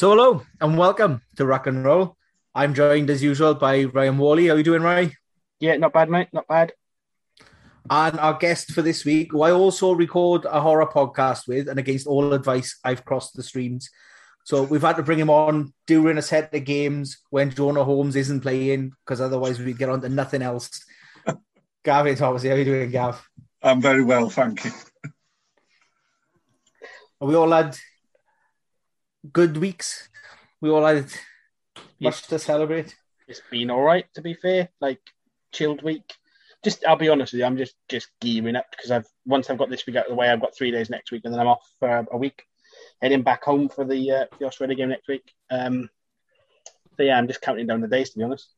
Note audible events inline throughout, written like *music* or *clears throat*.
So hello and welcome to Rock and Roll. I'm joined as usual by Ryan Wally. How are you doing, Ryan? Yeah, not bad, mate. Not bad. And our guest for this week, who I also record a horror podcast with, and against all advice, I've crossed the streams. So we've had to bring him on during a set of games when Jonah Holmes isn't playing, because otherwise we'd get on to nothing else. *laughs* Gavin Thomas, how are you doing, Gav? I'm very well, thank you. Are we all had good weeks. We all had much to celebrate. It's been all right, to be fair. Like chilled week. Just, I'll be honest with you, I'm just just gearing up because I've once I've got this week out of the way, I've got three days next week, and then I'm off for a week, heading back home for the uh, the Australia game next week. Um, so yeah, I'm just counting down the days, to be honest.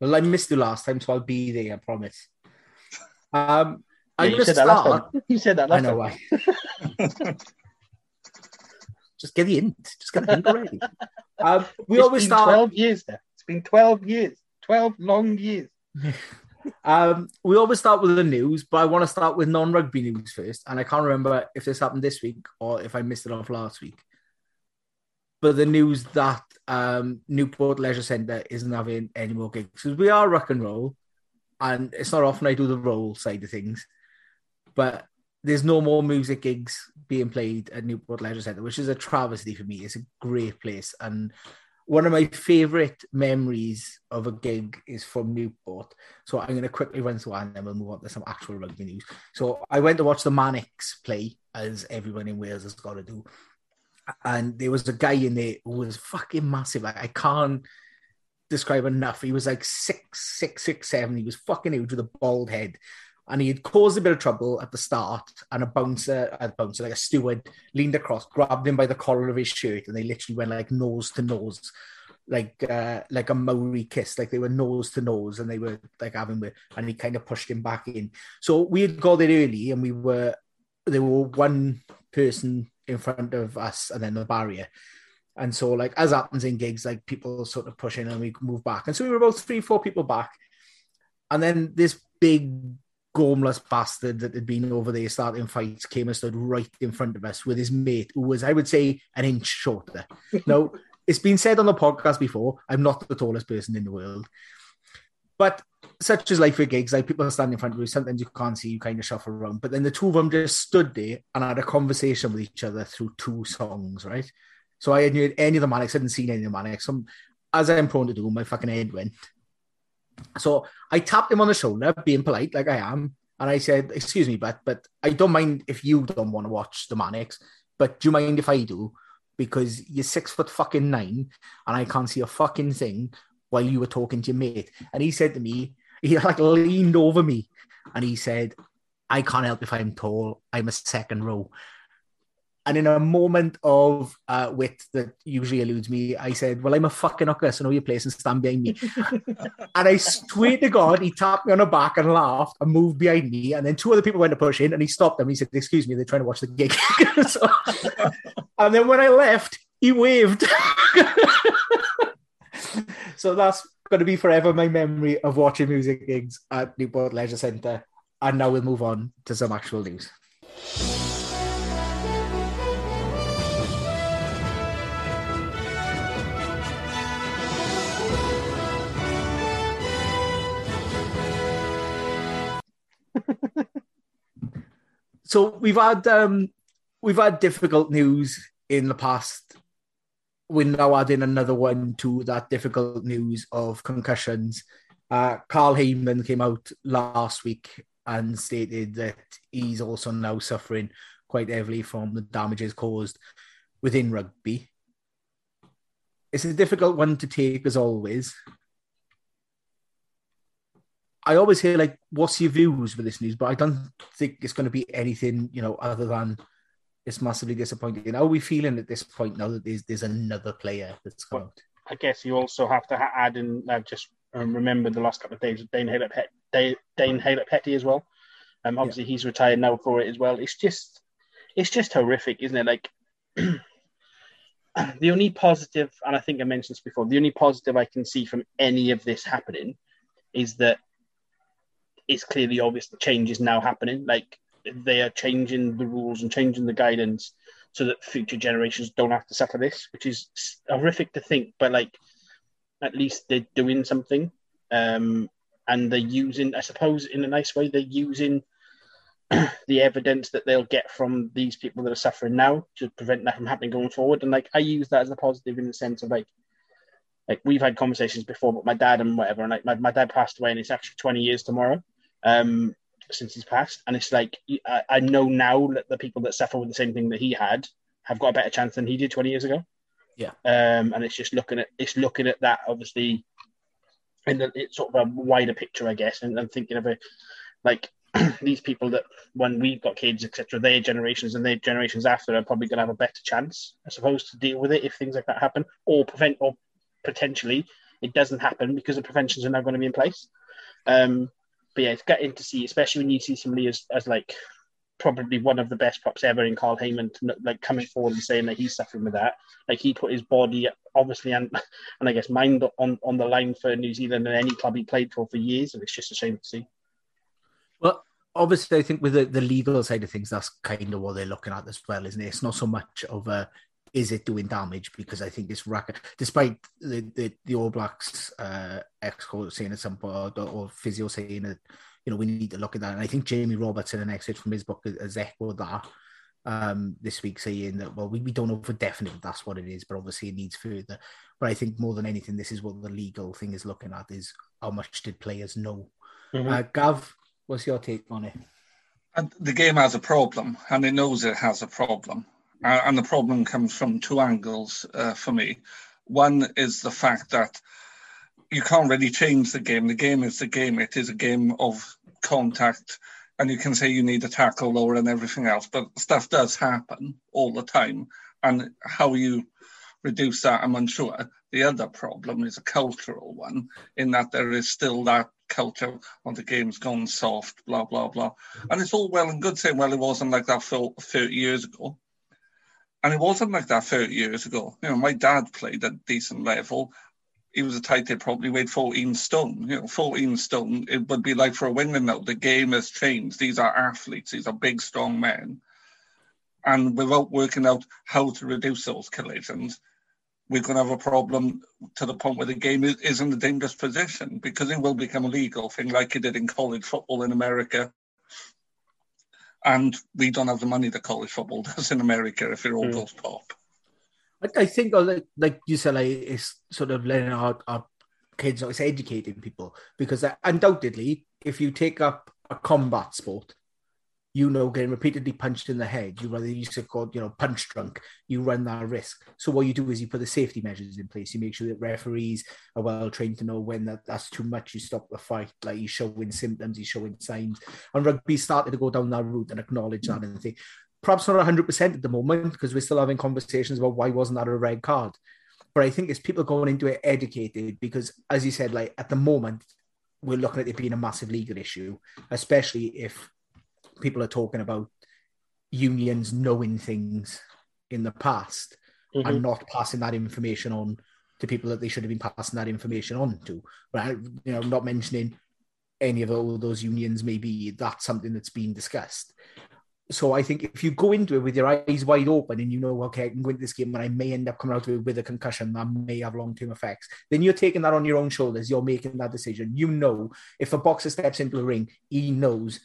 Well, I missed you last time, so I'll be there. I promise. Um, Yeah, I'm you going to said that last start. time. *laughs* You said that I know time. why. *laughs* Just get the hint. Just get the hint already. *laughs* Um, we It's always been start. 12 years there. It's been 12 years. 12 long years. *laughs* Um, we always start with the news, but I want to start with non-rugby news first. And I can't remember if this happened this week or if I missed it off last week. But the news that um, Newport Leisure Centre isn't having any more gigs because we are rock and roll, and it's not often I do the roll side of things, but there's no more music gigs being played at Newport Leisure Centre, which is a travesty for me. It's a great place, and one of my favourite memories of a gig is from Newport. So I'm going to quickly run through and then we'll move on to some actual rugby news. So I went to watch the Manics play, as everyone in Wales has got to do. And there was a guy in there who was fucking massive. Like I can't describe enough. He was like six, six, six, seven. He was fucking huge with a bald head. And he had caused a bit of trouble at the start. And a bouncer, a bouncer, like a steward, leaned across, grabbed him by the collar of his shirt, and they literally went like nose to nose, like uh, like a Maori kiss. Like they were nose to nose, and they were like having, and he kind of pushed him back in. So we had got there early, and we were there were one person in front of us, and then the barrier. And so, like as happens in gigs, like people sort of push in and we move back. And so we were about three, four people back. And then this big gormless bastard that had been over there starting fights came and stood right in front of us with his mate, who was, I would say, an inch shorter. *laughs* now, it's been said on the podcast before, I'm not the tallest person in the world. But such as life with gigs, like people stand in front of you, sometimes you can't see, you kind of shuffle around. But then the two of them just stood there and had a conversation with each other through two songs, right? So I hadn't heard any of the Manics, I hadn't seen any of the Manics. So, as I'm prone to do, my fucking head went. So I tapped him on the shoulder, being polite like I am, and I said, "Excuse me, but but I don't mind if you don't want to watch the Manics, but do you mind if I do? Because you're six foot fucking nine, and I can't see a fucking thing while you were talking to your mate." And he said to me, *laughs* he like leaned over me, and he said, "I can't help if I'm tall. I'm a second row." And in a moment of uh, wit that usually eludes me, I said, Well, I'm a fucking hooker, so know your place and stand behind me. *laughs* and I swear to God, he tapped me on the back and laughed and moved behind me. And then two other people went to push in and he stopped them. He said, Excuse me, they're trying to watch the gig. *laughs* so, and then when I left, he waved. *laughs* so that's going to be forever my memory of watching music gigs at Newport Leisure Centre. And now we'll move on to some actual news. So we've had um, we've had difficult news in the past. We're now adding another one to that difficult news of concussions. Uh, Carl Hayman came out last week and stated that he's also now suffering quite heavily from the damages caused within rugby. It's a difficult one to take, as always. I always hear like, "What's your views with this news?" But I don't think it's going to be anything, you know, other than it's massively disappointing. How are we feeling at this point now that there's there's another player that's come out? I guess you also have to add in. I've just um, remembered the last couple of days of Dane Haylett Dane, Dane Haylett Petty as well. Um, obviously yeah. he's retired now for it as well. It's just, it's just horrific, isn't it? Like *clears throat* the only positive, and I think I mentioned this before, the only positive I can see from any of this happening is that it's clearly obvious the change is now happening. Like they are changing the rules and changing the guidance so that future generations don't have to suffer this, which is horrific to think, but like at least they're doing something. Um, and they're using, I suppose, in a nice way, they're using *clears throat* the evidence that they'll get from these people that are suffering now to prevent that from happening going forward. And like I use that as a positive in the sense of like like we've had conversations before but my dad and whatever, and like my, my dad passed away and it's actually 20 years tomorrow. Um since he's passed. And it's like I, I know now that the people that suffer with the same thing that he had have got a better chance than he did 20 years ago. Yeah. Um, and it's just looking at it's looking at that obviously in the, it's sort of a wider picture, I guess, and, and thinking of it like *clears throat* these people that when we've got kids, etc., their generations and their generations after are probably going to have a better chance, I suppose, to deal with it if things like that happen, or prevent, or potentially it doesn't happen because the preventions are now going to be in place. Um, but yeah, it's getting to see, especially when you see somebody as, as like probably one of the best props ever in Carl Hayman, like coming forward and saying that he's suffering with that. Like he put his body, obviously, and *laughs* and I guess mind on on the line for New Zealand and any club he played for for years, and it's just a shame to see. Well, obviously, I think with the, the legal side of things, that's kind of what they're looking at as well, isn't it? It's not so much of a is it doing damage because I think this racket, despite the the, the All Blacks uh, ex coach saying at some point or, or physio saying that you know we need to look at that, and I think Jamie Roberts in an excerpt from his book has echoed that um, this week, saying that well we, we don't know for definite that's what it is, but obviously it needs further. But I think more than anything, this is what the legal thing is looking at: is how much did players know? Mm-hmm. Uh, Gav, what's your take on it? The game has a problem, and it knows it has a problem. Uh, and the problem comes from two angles uh, for me. One is the fact that you can't really change the game. The game is the game. It is a game of contact, and you can say you need a tackle lower and everything else, but stuff does happen all the time. And how you reduce that, I'm unsure. The other problem is a cultural one, in that there is still that culture of the game's gone soft, blah, blah, blah. And it's all well and good saying, well, it wasn't like that 30 years ago. And it wasn't like that 30 years ago. You know, my dad played at decent level. He was a tight end, probably weighed 14 stone. You know, 14 stone, it would be like for a winger now. The game has changed. These are athletes, these are big, strong men. And without working out how to reduce those collisions, we're going to have a problem to the point where the game is, is in a dangerous position because it will become a legal thing like it did in college football in America and we don't have the money that college football *laughs* does in America if it all mm. goes pop. I think, like, like you said, like, it's sort of letting our, our kids, it's educating people because uh, undoubtedly, if you take up a combat sport, you know, getting repeatedly punched in the head, you rather used to call, you know, punch drunk, you run that risk. So what you do is you put the safety measures in place. You make sure that referees are well trained to know when that, that's too much. You stop the fight, like you showing symptoms, you showing signs. And rugby started to go down that route and acknowledge that and think perhaps not 100% at the moment because we're still having conversations about why wasn't that a red card. But I think it's people going into it educated because, as you said, like at the moment, we're looking at it being a massive legal issue, especially if people are talking about unions knowing things in the past mm-hmm. and not passing that information on to people that they should have been passing that information on to. But you know, not mentioning any of all those unions, maybe that's something that's been discussed. So I think if you go into it with your eyes wide open and you know, okay, I can go into this game and I may end up coming out of it with a concussion that may have long term effects, then you're taking that on your own shoulders. You're making that decision. You know, if a boxer steps into a ring, he knows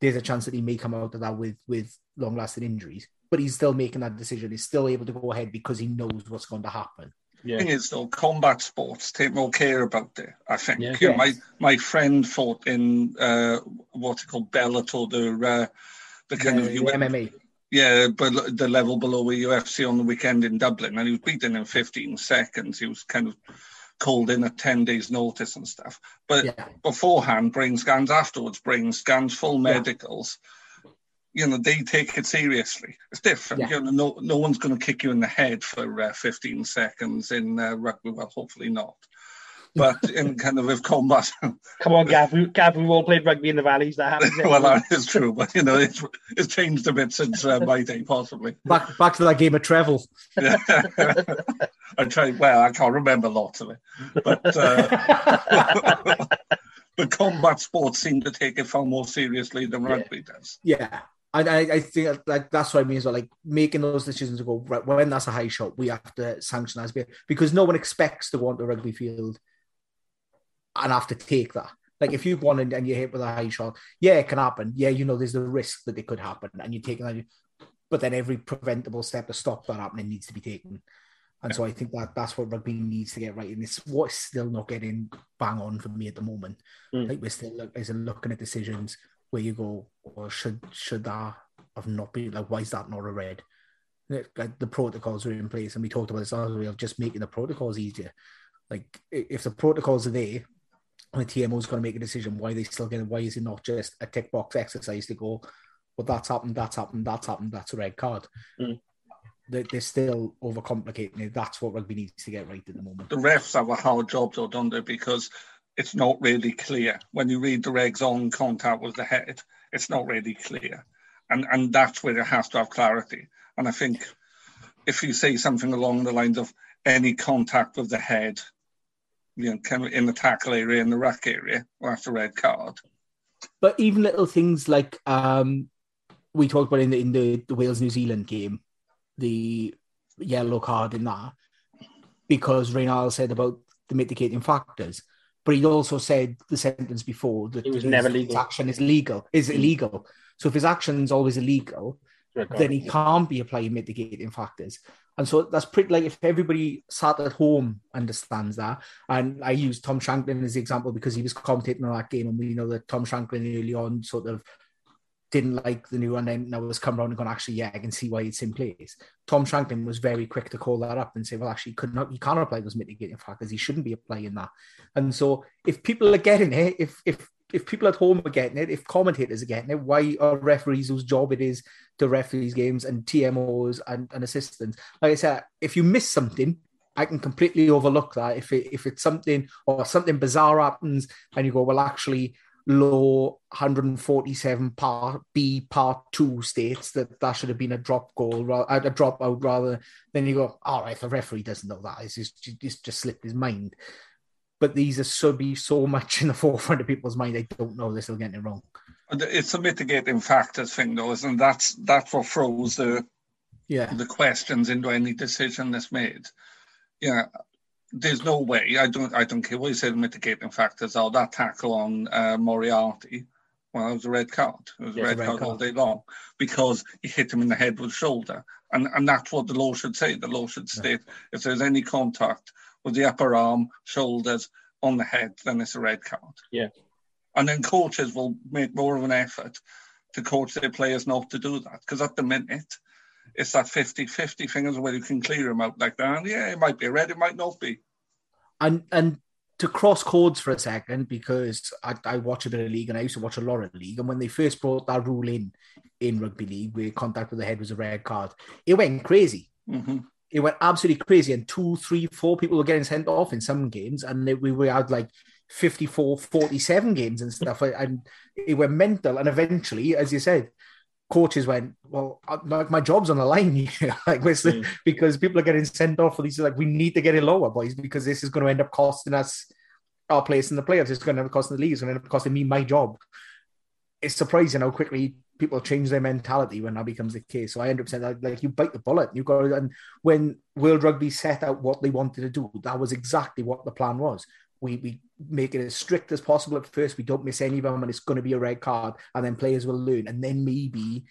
there's a chance that he may come out of that with with long lasting injuries, but he's still making that decision. He's still able to go ahead because he knows what's going to happen. Yeah. thing is, though, combat sports take more care about it. I think yeah, yes. my my friend fought in uh, what's it called Bellator, the uh, the kind of the MMA. Yeah, but the level below a UFC on the weekend in Dublin, and he was beaten in 15 seconds. He was kind of called in at 10 days notice and stuff. But yeah. beforehand, brain scans, afterwards, brain scans, full medicals. Yeah. You know, they take it seriously. It's different. Yeah. You know, no, no one's going to kick you in the head for uh, 15 seconds in uh, rugby. Well, hopefully not but in kind of with combat. *laughs* Come on, Gav. We, Gav, we've all played rugby in the valleys. That happens. well, that is true, but you know, it's, it's changed a bit since uh, my day, possibly. Back back to that game of travel. Yeah. *laughs* I tried. Well, I can't remember lots of it, but. Uh, *laughs* but combat sports seem to take it far more seriously than rugby yeah. does. Yeah, I, I think like that's what I mean. So like making those decisions to go right when that's a high shot, we have to sanction as because no one expects to go onto a rugby field and have to take that. Like if you've won and, and you hit with a high shot, yeah, it can happen. Yeah, you know, there's the risk that it could happen, and you're taking that. But then every preventable step to stop that happening needs to be taken. And so I think that that's what rugby needs to get right. And it's what's still not getting bang on for me at the moment. Mm. Like we're still look, is looking at decisions where you go, or should should that have not been like why is that not a red? Like the protocols are in place, and we talked about this earlier of just making the protocols easier. Like if the protocols are there, the TMO is going to make a decision why they still getting why is it not just a tick box exercise to go, well that's happened, that's happened, that's happened, that's a red card. Mm. They, they're still overcomplicating it. That's what rugby needs to get right at the moment. The refs have a hard job though, don't they? Because it's not really clear when you read the regs on contact with the head. It's not really clear, and and that's where it has to have clarity. And I think if you say something along the lines of any contact with the head you know, kind of in the tackle area, in the ruck area, or after red card. But even little things like um, we talked about in the in the, the Wales New Zealand game, the yellow card in that, because Raynal said about the mitigating factors. But he also said the sentence before that it was never legal. action is legal, is illegal. So if his action is always illegal, then he can't be applying mitigating factors. And so that's pretty like if everybody sat at home understands that. And I use Tom Shanklin as the example because he was commentating on that game, and we know that Tom Shanklin early on sort of didn't like the new one, and now was come around and gone, actually, yeah, I can see why it's in place. Tom Shanklin was very quick to call that up and say, well, actually, could not he can't apply those mitigating factors. He shouldn't be applying that. And so if people are getting it, if if if people at home are getting it, if commentators are getting it, why are referees whose job it is to referee these games and TMOs and, and assistants? Like I said, if you miss something, I can completely overlook that. If it, if it's something or something bizarre happens and you go, well, actually, law 147 part B part two states that that should have been a drop goal, a drop out rather. Then you go, all right, the referee doesn't know that. It's just, just slipped his mind but these are so be so much in the *laughs* forefront of people's mind. They don't know they're still getting it wrong. It's a mitigating factors thing, though, isn't that's that's what throws the yeah the questions into any decision that's made. Yeah, there's no way. I don't. I don't care what you say. The mitigating factors are that tackle on uh, Moriarty. Well, it was a red card. It was yeah, a, red, red card, card, all day long because he hit him in the head with the shoulder, and and that's what the law should say. The law should state yeah. if there's any contact with the upper arm, shoulders, on the head, then it's a red card. Yeah. And then coaches will make more of an effort to coach their players not to do that. Because at the minute, it's that 50 50 thing as well. You can clear them out like that. And yeah, it might be a red, it might not be. And and to cross codes for a second because I, I watch a bit of league and I used to watch a lot of league. And when they first brought that rule in in rugby league, where contact with the head was a red card, it went crazy. Mm-hmm. It went absolutely crazy, and two, three, four people were getting sent off in some games, and it, we we had like 54, 47 games and stuff, and it went mental. And eventually, as you said, coaches went, "Well, like my job's on the line here, *laughs* like Mm. because people are getting sent off for these. Like we need to get it lower, boys, because this is going to end up costing us our place in the playoffs. It's going to end up costing the league. It's going to end up costing me my job. It's surprising how quickly people change their mentality when that becomes the case. So I end up saying like, like you bite the bullet. You go and when World Rugby set out what they wanted to do, that was exactly what the plan was. We we make it as strict as possible at first. We don't miss any of them, and it's going to be a red card, and then players will learn, and then maybe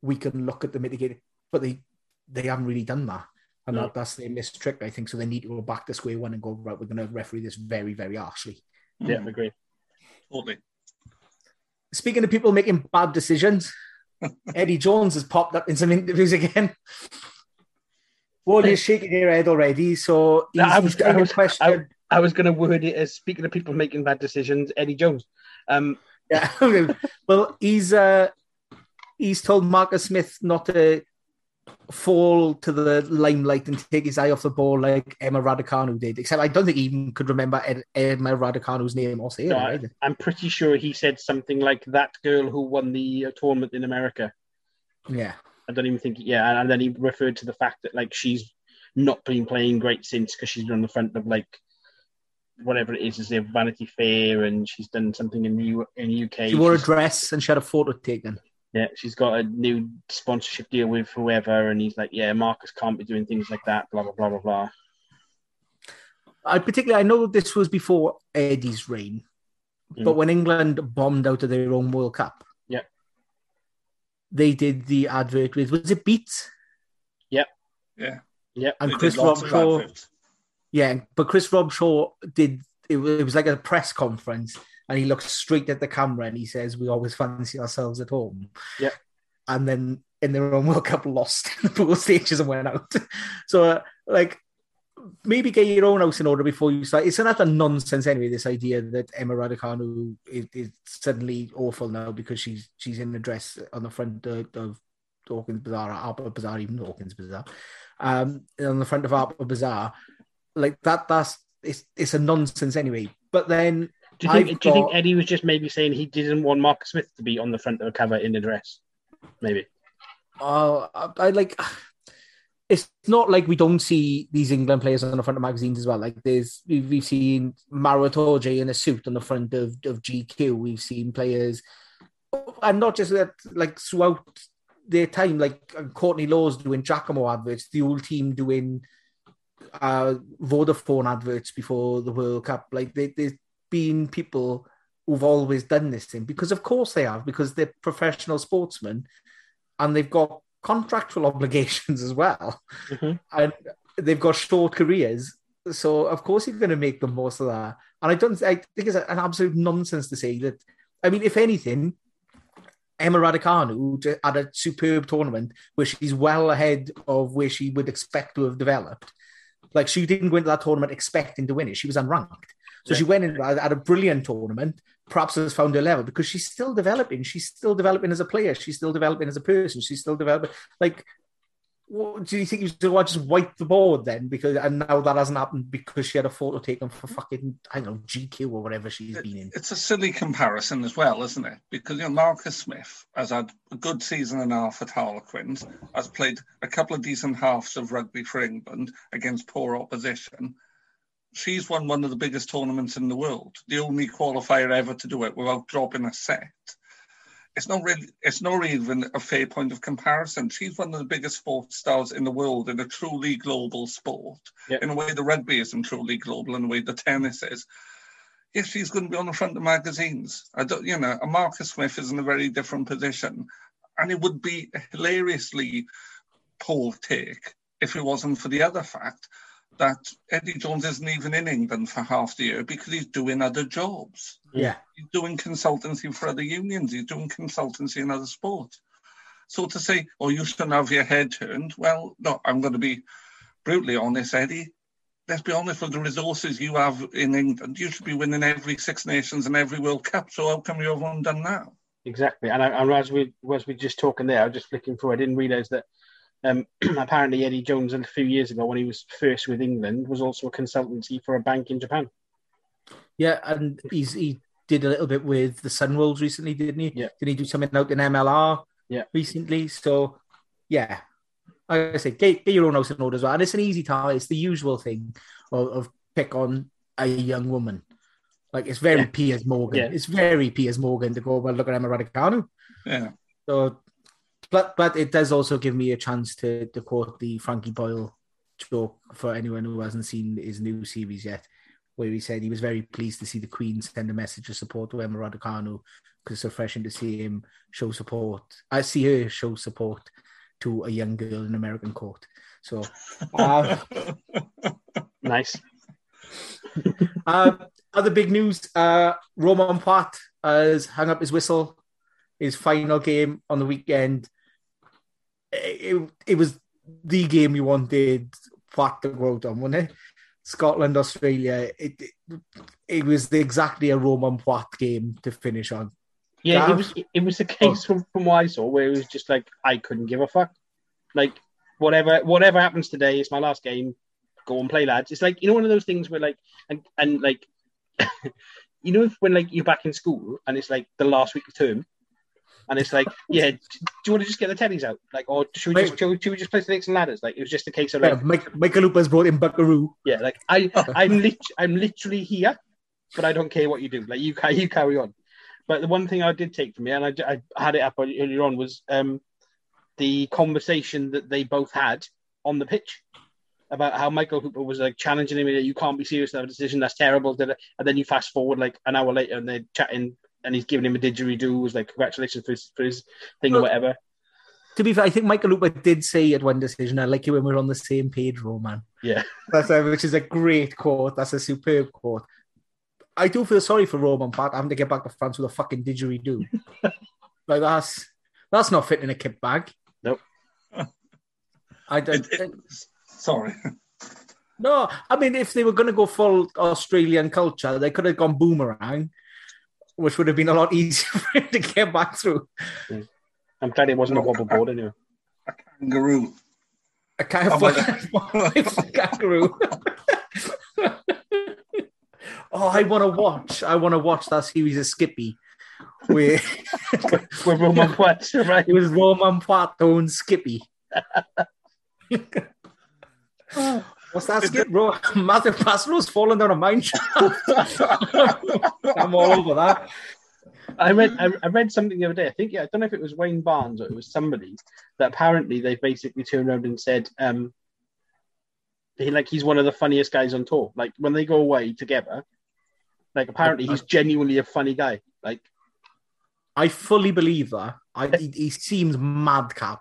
we can look at the mitigated. But they they haven't really done that, and No. that, that's their missed trick, I think. So they need to go back to square one and go right. We're going to referee this very very harshly. Yeah, Mm, I agree. totally. Speaking of people making bad decisions, *laughs* Eddie Jones has popped up in some interviews again. Well, you're shaking your head already, so No, I was- I was- question. I was going to word it as speaking of people making bad decisions, Eddie Jones. Um, Yeah. *laughs* well, he's uh, he's told Marcus Smith not to fall to the limelight and take his eye off the ball like Emma Raducanu did. Except I don't think he even could remember Ed, Emma Raducanu's name or say it. No, I- either. I'm pretty sure he said something like that girl who won the uh, tournament in America. Yeah. I don't even think, yeah, and, then he referred to the fact that like she's not been playing great since because she's been on the front of like whatever it is, is Vanity Fair, and she's done something in the U- in UK. She wore a dress and she had a photo taken. Yeah, she's got a new sponsorship deal with whoever, and he's like, yeah, Marcus can't be doing things like that. Blah blah blah blah blah. I particularly, I know this was before Eddie's reign, Mm. but when England bombed out of their own World Cup, Yeah. they did the advert with was it Beats Yeah. Yeah, yeah, and They Chris did Robshaw. Yeah, but Chris Robshaw did it was, it was like a press conference, and he looks straight at the camera and he says, "We always fancy ourselves at home." Yeah. and then in their own World *laughs* Cup, lost in the pool stages and went out. *laughs* so, uh, like, maybe get your own house in order before you start. It's another nonsense anyway. This idea that Emma Raducanu is, is suddenly awful now because she's she's in a dress on the front of, of Dawkins Bazaar, Harper Bazaar, even Dawkins Bazaar, um, on the front of Harper Bazaar like that that's it's it's a nonsense anyway but then Do you think? I've do you think Eddie was just maybe saying he didn't want Marcus Smith to be on the front of a cover in a dress? Maybe. uh, I, I like it's not like we don't see these England players on the front of magazines as well. Like there's we've, we've seen Maro Itoje in a suit on the front of, of GQ. We've seen players, and not just that, like throughout their time, like Courtney Lawes doing Jacamo adverts, the old team doing uh, Vodafone adverts before the World Cup. Like they, there's been people who've always done this thing because, of course, they have because they're professional sportsmen and they've got contractual *laughs* obligations as well, Mhm. and they've got short careers. So of course you're going to make the most of that. And I don't. I think it's an absolute nonsense to say that. I mean, if anything, Emma Raducanu had a superb tournament where she's well ahead of where she would expect to have developed. Like she didn't go into that tournament expecting to win it; she was unranked. So Yeah. she went in at a brilliant tournament. Perhaps has found her level because she's still developing. She's still developing as a player. She's still developing as a person. She's still developing. Like, what, do you think you should well, just wipe the board then? Because and now that hasn't happened because she had a photo taken for fucking I don't know GQ or whatever she's been in. It's a silly comparison as well, isn't it? Because you know Marcus Smith has had a good season and a half at Harlequins, has played a couple of decent halves of rugby for England against poor opposition. She's won one of the biggest tournaments in the world, the only qualifier ever to do it without dropping a set. It's not really, it's not even a fair point of comparison. She's one of the biggest sports stars in the world in a truly global sport, Yeah. in a way the rugby isn't truly global, in a way the tennis is yes, she's going to be on the front of magazines. I don't, you know, a Marcus Smith is in a very different position, and it would be hilariously poor take if it wasn't for the other fact that Eddie Jones isn't even in England for half the year because he's doing other jobs. Yeah, He's doing consultancy for other unions. He's doing consultancy in other sports. So to say, oh, you shouldn't have your head turned, well, no, I'm going to be brutally honest, Eddie. let's be honest, with the resources you have in England, you should be winning every Six Nations and every World Cup. So how come you haven't done that? Exactly. And, I, and as we as we just talking there, I was just flicking through. I didn't realise that um, *clears throat* apparently Eddie Jones a few years ago when he was first with England was also a consultancy for a bank in Japan. Yeah, and he's he did a little bit with the Sunwolves recently, didn't he? Yeah. Did he do something out in MLR? Yeah. Recently, so yeah, like I say, get, get your own house in order as well. And it's an easy task. It's the usual thing of, of pick on a young woman. Like it's very Yeah. Piers Morgan. Yeah. It's very Piers Morgan to go, well, look at Emma Raducanu. Yeah. So, but but it does also give me a chance to, to quote the Frankie Boyle joke for anyone who hasn't seen his new series yet, where he said he was very pleased to see the Queen send a message of support to Emma Raducanu because it's so refreshing to see him show support. I see her show support to a young girl in American court. So, uh, *laughs* Nice. *laughs* uh, other big news: uh, Romain Poite has hung up his whistle. His final game on the weekend. It, it, was the game you wanted Poite to go out on, wasn't it? Scotland, Australia. It, it it was exactly a Romain Poite game to finish on. Yeah, Gav? it was it was the case oh. from, from what I saw where it was just like I couldn't give a fuck. Like whatever whatever happens today is my last game. Go and play, lads. It's like you know one of those things where like and and like *laughs* you know when like you're back in school and it's like the last week of term and it's like yeah do you want to just get the teddies out like or should we just should we, should we just play snakes and ladders like it was just a case of like Yeah, Mike, Michael Hooper's brought in Buckaroo. yeah like I I'm *laughs* lit I'm literally here but I don't care what you do like you you carry on but the one thing I did take from it, and I, I had it up earlier on, was um, the conversation that they both had on the pitch about how Michael Hooper was like challenging him. You can't be serious about a decision. That's terrible. And then you fast forward like an hour later, and they're chatting, and he's giving him a didgeridoo. Was like congratulations for his, for his thing or whatever. To be fair, I think Michael Hooper did say at one decision, "I like you when we're on the same page, Romain." Yeah, That's a, which is a great quote. That's a superb quote. I do feel sorry for Romain Poite having to get back to France with a fucking didgeridoo. *laughs* like that's that's not fitting in a kit bag. Nope. I don't. It- it- sorry. no, I mean, if they were going to go full Australian culture, they could have gone boomerang, which would have been a lot easier *laughs* for him to get back through. I'm glad it wasn't a wobble board anyway. A kangaroo. A kind Oh, of like, *laughs* kangaroo. oh, I want to watch. I want to watch that series of Skippy. Where *laughs* With Romain Poite, right? it was Roman Pato and Skippy. What's that skip, bro? *laughs* Matthew Pascal's falling down a mine shaft. *laughs* I'm all over that. I read I, I read something the other day. I think yeah, I don't know if it was Wayne Barnes or it was somebody that apparently they basically turned around and said, um, he like he's one of the funniest guys on tour. Like when they go away together, like apparently he's genuinely a funny guy. Like I fully believe that. I, he, he seems madcap.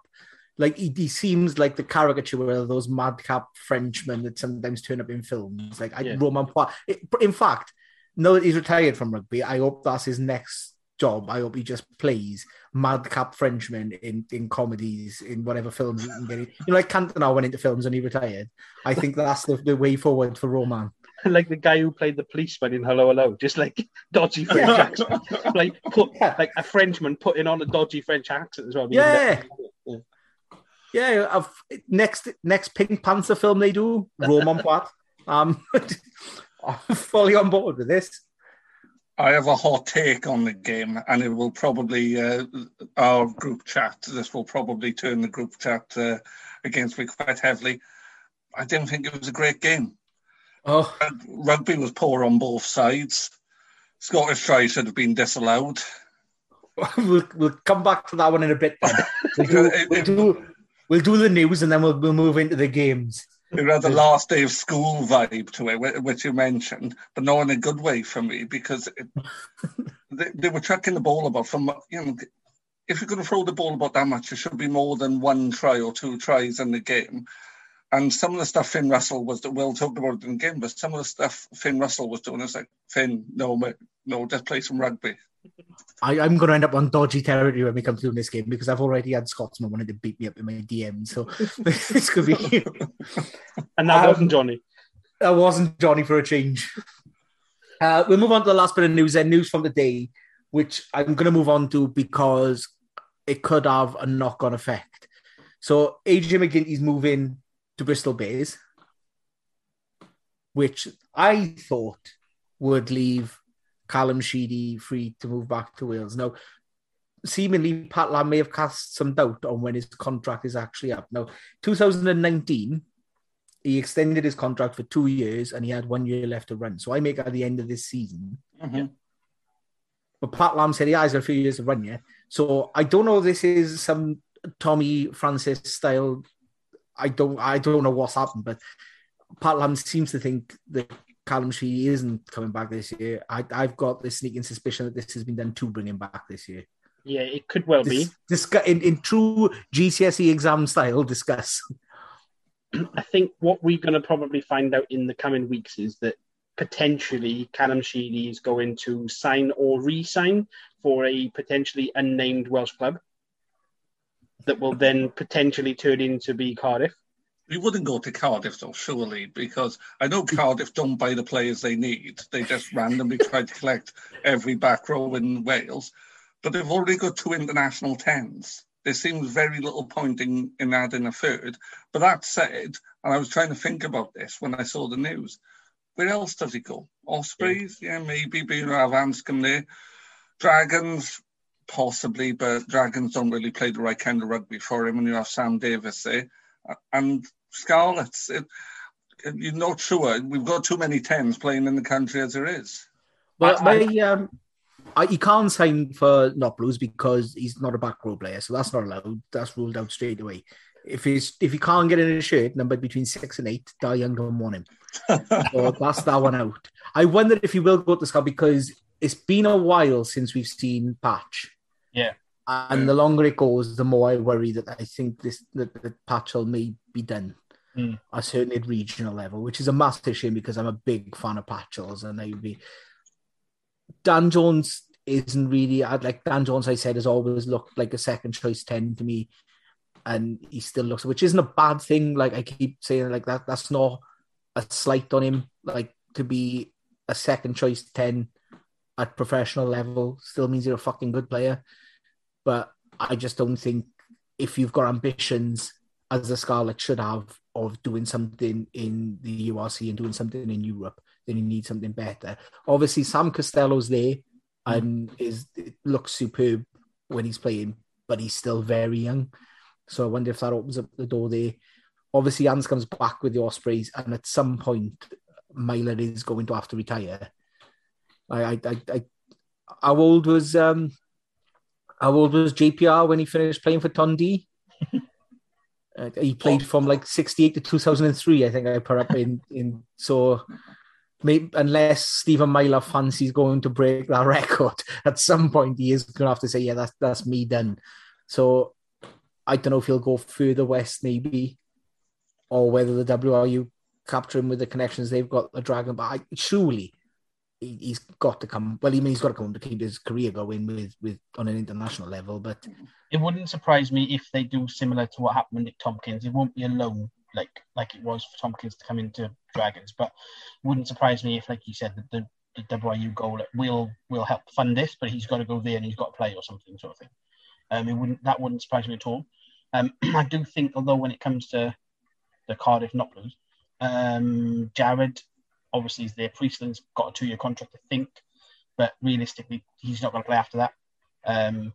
Like he, he seems like the caricature of those madcap Frenchmen that sometimes turn up in films. Like I, Yeah. Romain Poite. In fact, now that he's retired from rugby, I hope that's his next job. I hope he just plays madcap Frenchmen in, in comedies, in whatever films he can get. in. You know, like Cantona went into films and he retired. I think that's the, the way forward for Romain. *laughs* like the guy who played the policeman in Hello Hello, just like *laughs* dodgy French Yeah. accent. Like put *laughs* Yeah. like a Frenchman putting on a dodgy French accent as well. Yeah. Yeah. Yeah, I've, next next Pink Panther film they do, Romain Poite. Um, *laughs* I'm fully on board with this. I have a hot take on the game, and it will probably uh, our group chat. This will probably turn the group chat uh, against me quite heavily. I didn't think it was a great game. Oh, Rugby was poor on both sides. Scottish try should have been disallowed. *laughs* we'll, we'll come back to that one in a bit. Then. *laughs* We'll, do, we'll, do, we'll do the news and then we'll, we'll move into the games. It had the last day of school vibe to it, which you mentioned, but not in a good way for me because it, *laughs* they, they were chucking the ball about from you know. If you're going to throw the ball about that much, there should be more than one try or two tries in the game. And some of the stuff Finn Russell was, that Will talked about it in the game, but some of the stuff Finn Russell was doing is like, Finn, no, mate, no, just play some rugby. I, I'm going to end up on dodgy territory when we come through this game because I've already had Scotsman wanting to beat me up in my DM. So *laughs* this could be. And that Um, wasn't Johnny. That wasn't Johnny for a change. Uh, we'll move on to the last bit of news and news from the day, which I'm going to move on to because it could have a knock on effect. So, AJ MacGinty's moving to Bristol Bears, which I thought would leave Callum Sheedy free to move back to Wales. Now, seemingly Pat Lam may have cast some doubt on when his contract is actually up. Now, 2019, he extended his contract for two years and he had one year left to run. So I make at the end of this season. Mhm. But Pat Lam said he has got a few years to run yet. So I don't know if this is some Tommy Francis style. I don't I don't know what's happened, but Pat Lam seems to think that Callum Sheedy isn't coming back this year. I, I've got this sneaking suspicion that this has been done to bring him back this year. Yeah, it could well be. Discuss, in, in true GCSE exam style, *laughs* discuss. I think what we're going to probably find out in the coming weeks is that potentially Callum Sheedy is going to sign or re-sign for a potentially unnamed Welsh club that will then potentially turn into be Cardiff. We wouldn't go to Cardiff though, surely, because I know Cardiff don't buy the players they need. They just randomly try to collect every back row in Wales. But they've already got two international tens. There seems very little point in, in adding a third. But that said, and I was trying to think about this when I saw the news, where else does he go? Ospreys? Yeah, maybe Bruno Avanscombe there. Dragons, possibly, but Dragons don't really play the right kind of rugby for him when you have Sam Davies there. And Scarlets, it, you're not sure. We've got too many tens playing in the country as there is. Well, I- my, um, I, he can't sign for not blues because he's not a back row player, so that's not allowed. That's ruled out straight away. If he's if he can't get in a shirt numbered between six and eight, Dai Young don't want him. So *laughs* that's that one out. I wonder if he will go to Scout because it's been a while since we've seen Patch. Yeah. And the longer it goes, the more I worry that I think this that, the Patch will may be done. Mm. I certainly at regional level, which is a massive shame because I'm a big fan of Patchels and I would be Dan Jones isn't really I'd like Dan Jones I said has always looked like a second choice 10 to me and he still looks which isn't a bad thing like I keep saying like that that's not a slight on him like to be a second choice 10 at professional level still means you're a fucking good player but I just don't think if you've got ambitions as the Scarlet should have of doing something in the URC and doing something in Europe, then you need something better. Obviously, Sam Costelow's there and is it looks superb when he's playing, but he's still very young. So I wonder if that opens up the door there. Obviously, Anscombe back with the Ospreys, and at some point, Myler is going to have to retire. I, I, I, I how old was um, how old was JPR when he finished playing for Tondu? *laughs* Uh, he played from like 68 to 2003, I think I put up in, in so maybe unless Stephen Myler fancies going to break that *laughs* record, at some point he is gonna have to say, Yeah, that's that's me done. So I don't know if he'll go further west, maybe, or whether the WRU capture him with the connections they've got the dragon, but I, surely he, he's got to come well, I mean he's got to come to keep his career going with with on an international level, but It wouldn't surprise me if they do similar to what happened with Tompkins. It won't be alone like like it was for Tompkins to come into Dragons, but wouldn't surprise me if, like you said, the, the, the WRU goal will will help fund this, but he's got to go there and he's got to play or something sort of thing. Um, it wouldn't that wouldn't surprise me at all. Um, *clears throat* I do think, although when it comes to the Cardiff Blues, um, Jarrod obviously is there. Priestland's got a two-year contract, I think, but realistically, he's not going to play after that. Um,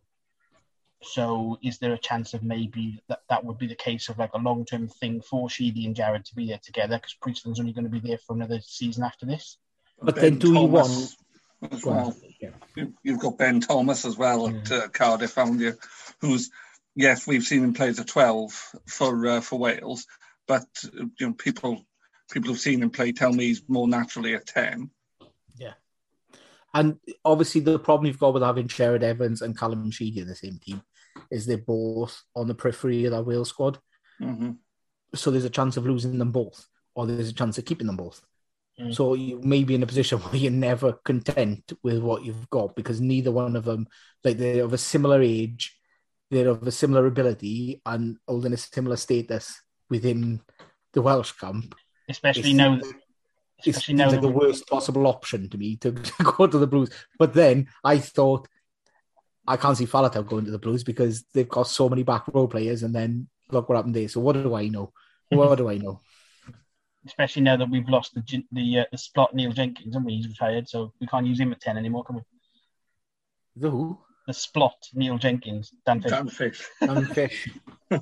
so, is there a chance of maybe that that would be the case of like a long-term thing for Sheedy and Jarrod to be there together? Because Priestland's only going to be there for another season after this. But then do you want as well. Yeah. You- You've got Ben Thomas as well at uh, Cardiff, haven't you? Who's yes, we've seen him play as a twelve for uh, for Wales, but uh, you know people people who've seen him play tell me he's more naturally a ten. Yeah. And obviously, the problem you've got with having Jarrod Evans and Callum Sheedy in the same team is they're both on the periphery of that Wales squad. hmm So there's a chance of losing them both, or there's a chance of keeping them both. Mm. So you may be in a position *laughs* where you're never content with what you've got because neither one of them, like they're of a similar age, they're of a similar ability, and holding a similar status within the Welsh camp. Especially It's- now, it's Especially now like the worst possible option to me to, *laughs* to go to the Blues. But then I thought I can't see Faletau going to the Blues because they've got so many back row players, and then look what happened there. So what do I know? What do I know? *laughs* especially now that we've lost the the uh, the Splot Neil Jenkins and he's retired, so we can't use him at ten anymore, can we? The who? The Splot Neil Jenkins, Dan Fish. Dan Fish. and fish. *laughs*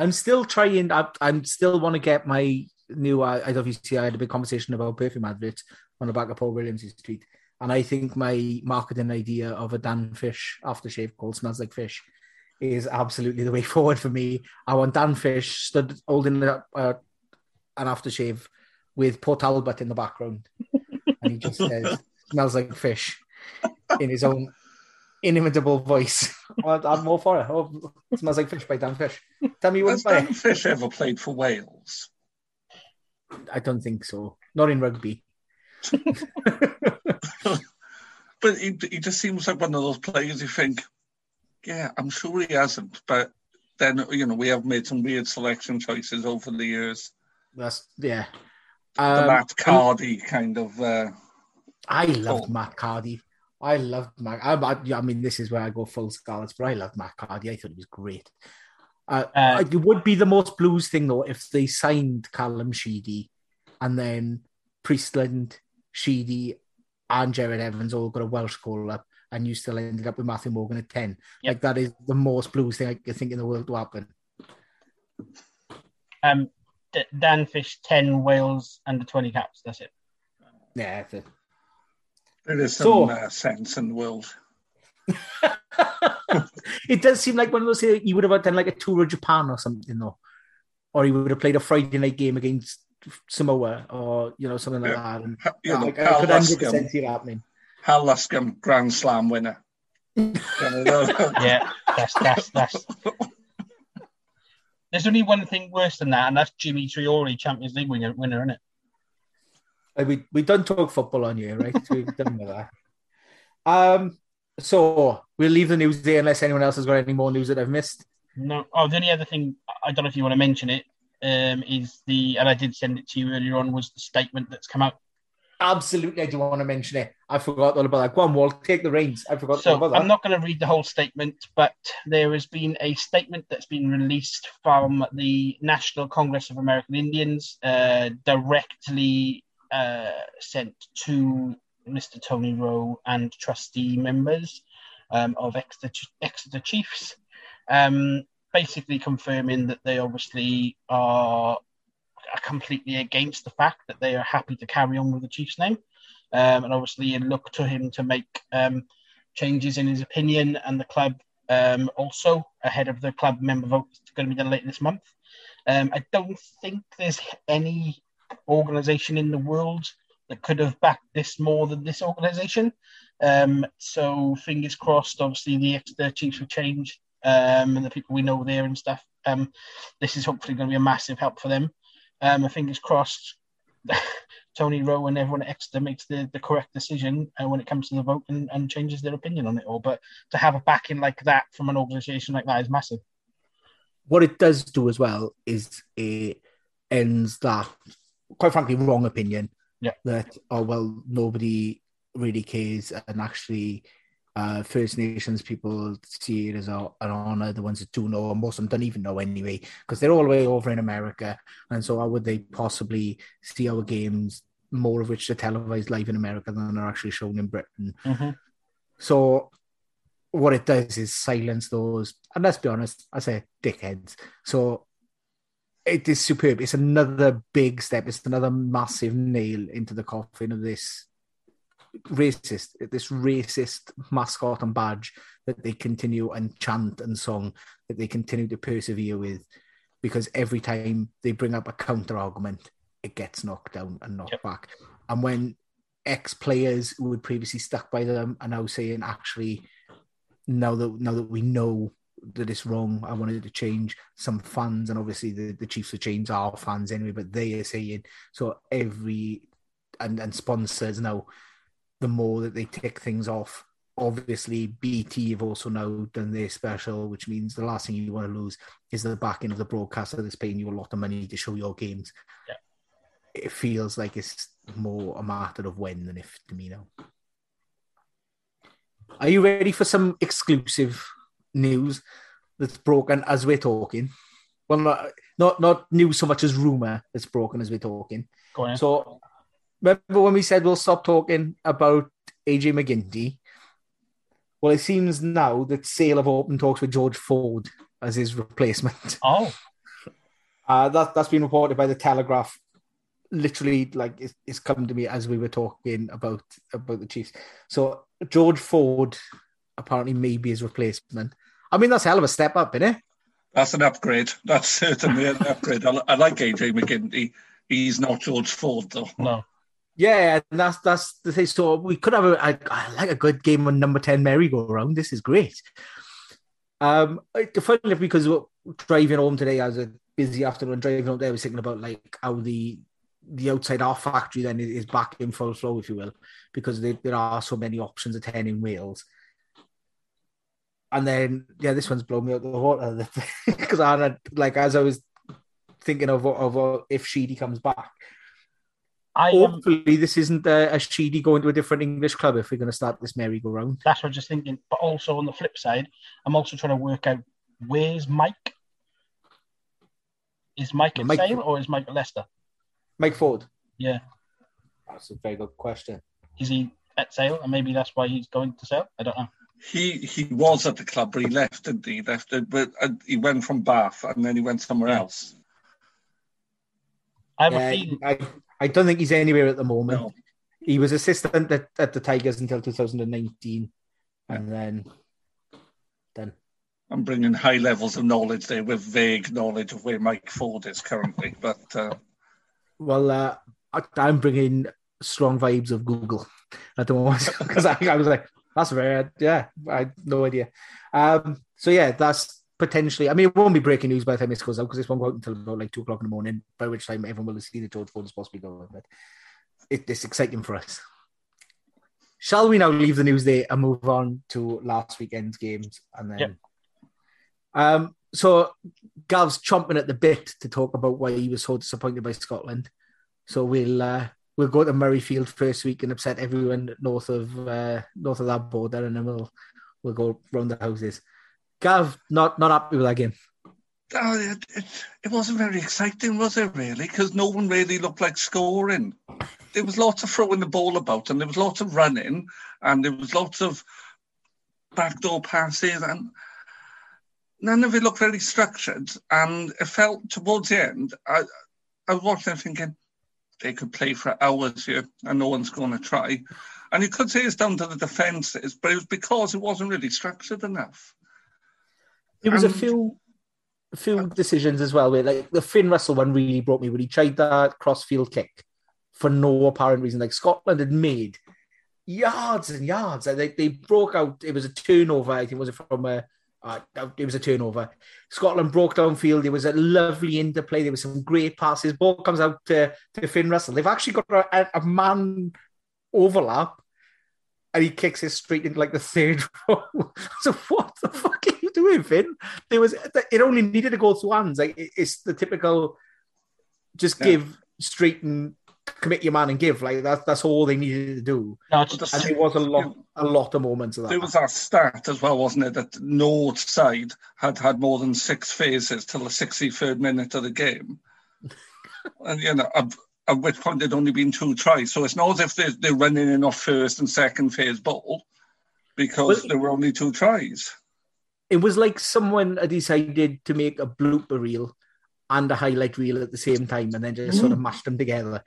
I'm still trying. I, I'm still want to get my new. I, I obviously I had a big conversation about perfume adverts on the back of Paul Williams' tweet, and I think my marketing idea of a Dan Fish aftershave called "Smells Like Fish" is absolutely the way *laughs* forward for me. I want Dan Fish stood holding a, uh, an aftershave with Port Talbot in the background, and he just *laughs* says "Smells like fish" in his own inimitable voice. *laughs* Well, I'm more for it. Oh, it smells like fish by Dan Fish. Tell me you Has wouldn't Dan it. Fish ever played for Wales? I don't think so. Not in rugby. *laughs* But he, he just seems like one of those players you think, yeah, I'm sure he hasn't. But then, you know, we have made some weird selection choices over the years. That's yeah. The Um, Matt Cardy kind of. Uh, I loved Cool. Matt Cardy. I loved Matt. I, I, I mean, this is where I go full Scarlets, but I loved Matt Cardy. I thought he was great. Uh, Uh, it would be the most blues thing though if they signed Callum Sheedy and then Priestland, Sheedy, and Jarrod Evans all got a Welsh call up, and you still ended up with Matthew Morgan at ten. Yep. Like that is the most blues thing I can think in the world to happen. Um, D- Dan Fish, ten Wales under twenty caps. That's it. Yeah, that's it. There is some So- uh, sense in the world. *laughs* it does seem like one of those uh, he would have done like a tour of Japan or something though, or he would have played a Friday night game against Samoa or you know something like Yeah. that. And Ha- You know, I, I could hundred percent Luscombe, see it happening. Hal Luscombe, Grand Slam winner. *laughs* Yeah, that's that's that's. There's only one thing worse than that, and that's Jimmy Triori, Champions League winner, winner, isn't it? We we don't talk football on here, right? So we've done with that. Um, so we'll leave the news there unless anyone else has got any more news that I've missed. No. Oh, the only other thing I don't know if you want to mention it um, is the, and I did send it to you earlier on, was the statement that's come out. Absolutely, I do want to mention it. I forgot all about that. Go on, Walt, take the reins. I forgot all So about that. I'm not going to read the whole statement, but there has been a statement that's been released from the National Congress of American Indians, uh, directly uh, sent to Mr. Tony Rowe and trustee members um, of Exeter, Exeter Chiefs, um, basically confirming that they obviously are are completely against the fact that they are happy to carry on with the Chiefs name. Um, and obviously, look to him to make um, changes in his opinion and the club um, also ahead of the club member vote that's going to be done later this month. Um, I don't think there's any organization in the world that could have backed this more than this organization. Um, so fingers crossed, obviously the Exeter Chiefs will change um, and the people we know there and stuff. Um, this is hopefully going to be a massive help for them. Um, fingers crossed, *laughs* Tony Rowe and everyone at Exeter makes the, the correct decision uh, when it comes to the vote and, and changes their opinion on it all. But to have a backing like that from an organisation like that is massive. what it does do as well is it ends that quite frankly wrong opinion Yeah. that oh well nobody really cares and actually uh first nations people see it as a, an honor the ones that do know and most of them don't even know anyway because they're all the way over in america and so how would they possibly see our games more of which are televised live in america than are actually shown in britain so what it does is silence those, and let's be honest, I say dickheads. So it is superb. It's another big step. It's another massive nail into the coffin of this racist, this racist mascot and badge that they continue and chant and song that they continue to persevere with, because every time they bring up a counter argument, it gets knocked down and knocked Yep. back. And when ex players who had previously stuck by them are now saying, actually, now that now that we know that it's wrong, I wanted to change. Some fans, and obviously the, the Chiefs of Change are fans anyway, but they are saying so every and and sponsors now, the more that they tick things off. Obviously, BT have also now done their special, which means the last thing you want to lose is the backing of the broadcaster that's paying you a lot of money to show your games. Yeah. it feels like it's more a matter of when than if to me now. Are you ready for some exclusive news that's broken as we're talking? Well, not not, not news so much as rumor that's broken as we're talking. So, remember when we said we'll stop talking about AJ MacGinty? Well, it seems now that Sale have opened talks with George Ford as his replacement. oh, *laughs* Uh, that that's been reported by the Telegraph. Literally, like it's, it's come to me as we were talking about about the Chiefs. So George Ford apparently may be his replacement. I mean, that's a hell of a step up, isn't it? That's an upgrade. That's certainly an upgrade. I, I like AJ MacGinty. He's not George Ford, though. no. Yeah, and that's that's the thing. So we could have a I, I like a good game on number ten merry-go-round. This is great. Um, it's funny because we're driving home today as a busy afternoon driving home there, I was thinking about like how the the outside our factory then is, is back in full flow, if you will, because there, there are so many options of ten in Wales. And then yeah, this one's blown me out the water because *laughs* I had like as I was thinking of of uh, if Sheedy comes back. I. Hopefully, this isn't a, a Sheedy going to a different English club if we're going to start this merry-go-round. That's what I'm just thinking. But also on the flip side, I'm also trying to work out where's Mike. Is Mike at Mike- Sale or is Mike at Leicester? Mike Ford. Yeah. That's a very good question. Is he at Sale and maybe that's why he's going to Sale? I don't know. He he was at the club, but he left, didn't he? He left but uh, he went from Bath and then he went somewhere else. I have Yeah, a. I, I don't think he's anywhere at the moment. No. He was assistant at, at the Tigers until 2019, and then then I'm bringing high levels of knowledge there with vague knowledge of where Mike Ford is currently. But uh, well, uh, I, I'm bringing strong vibes of Google at the moment because I, I was like, that's very yeah, I had no idea. Um, so yeah, that's potentially. I mean, it won't be breaking news by the time this goes out because this won't go out until about like two o'clock in the morning. By which time everyone will have seen that George Ford is possibly going. But it, it's exciting for us. Shall we now leave the news there and move on to last weekend's games and then? Yep. Um, so Gav's chomping at the bit to talk about why he was so disappointed by Scotland. So we'll uh, we'll go to Murrayfield first week and upset everyone north of uh, north of that border, and then we'll we'll go round the houses. Gav, not not happy with that game. uh, it, it, it wasn't very exciting, was it, really? Because no one really looked like scoring. There was lots of throwing the ball about, and there was lots of running, and there was lots of backdoor passes, and none of it looked very structured. And it felt towards the end, I, I was watching it thinking they could play for hours here, and no one's going to try. And you could say it's down to the defences, but it was because it wasn't really structured enough. There was a Um, few a few decisions as well where like the Finn Russell one really brought me when he tried that crossfield kick for no apparent reason. Like Scotland had made yards and yards, and they, they broke out. It was a turnover. I think was it from a. Uh, it was a turnover. Scotland broke downfield. There was a lovely interplay. There was some great passes. Ball comes out to, to Finn Russell. They've actually got a, a man overlap, and he kicks it straight into like the third *laughs* row. *laughs* so what the fuck are you doing, Finn? There was it only needed to go through hands. Like it- it's the typical, just Yeah. give straight and commit your man and give. Like that's that's all they needed to do. No, it's But the And there was a lot, a lot of moments of that. There was that stat as well, wasn't it, that North side had had more than six phases till the 63rd minute of the game. *laughs* and, you know, at, at which point there'd only been two tries. So it's not as if they're, they're running in off first and second phase ball because Well, there were only two tries. it was like someone had decided to make a blooper reel and a highlight reel at the same time and then just sort of Mm. mashed them together.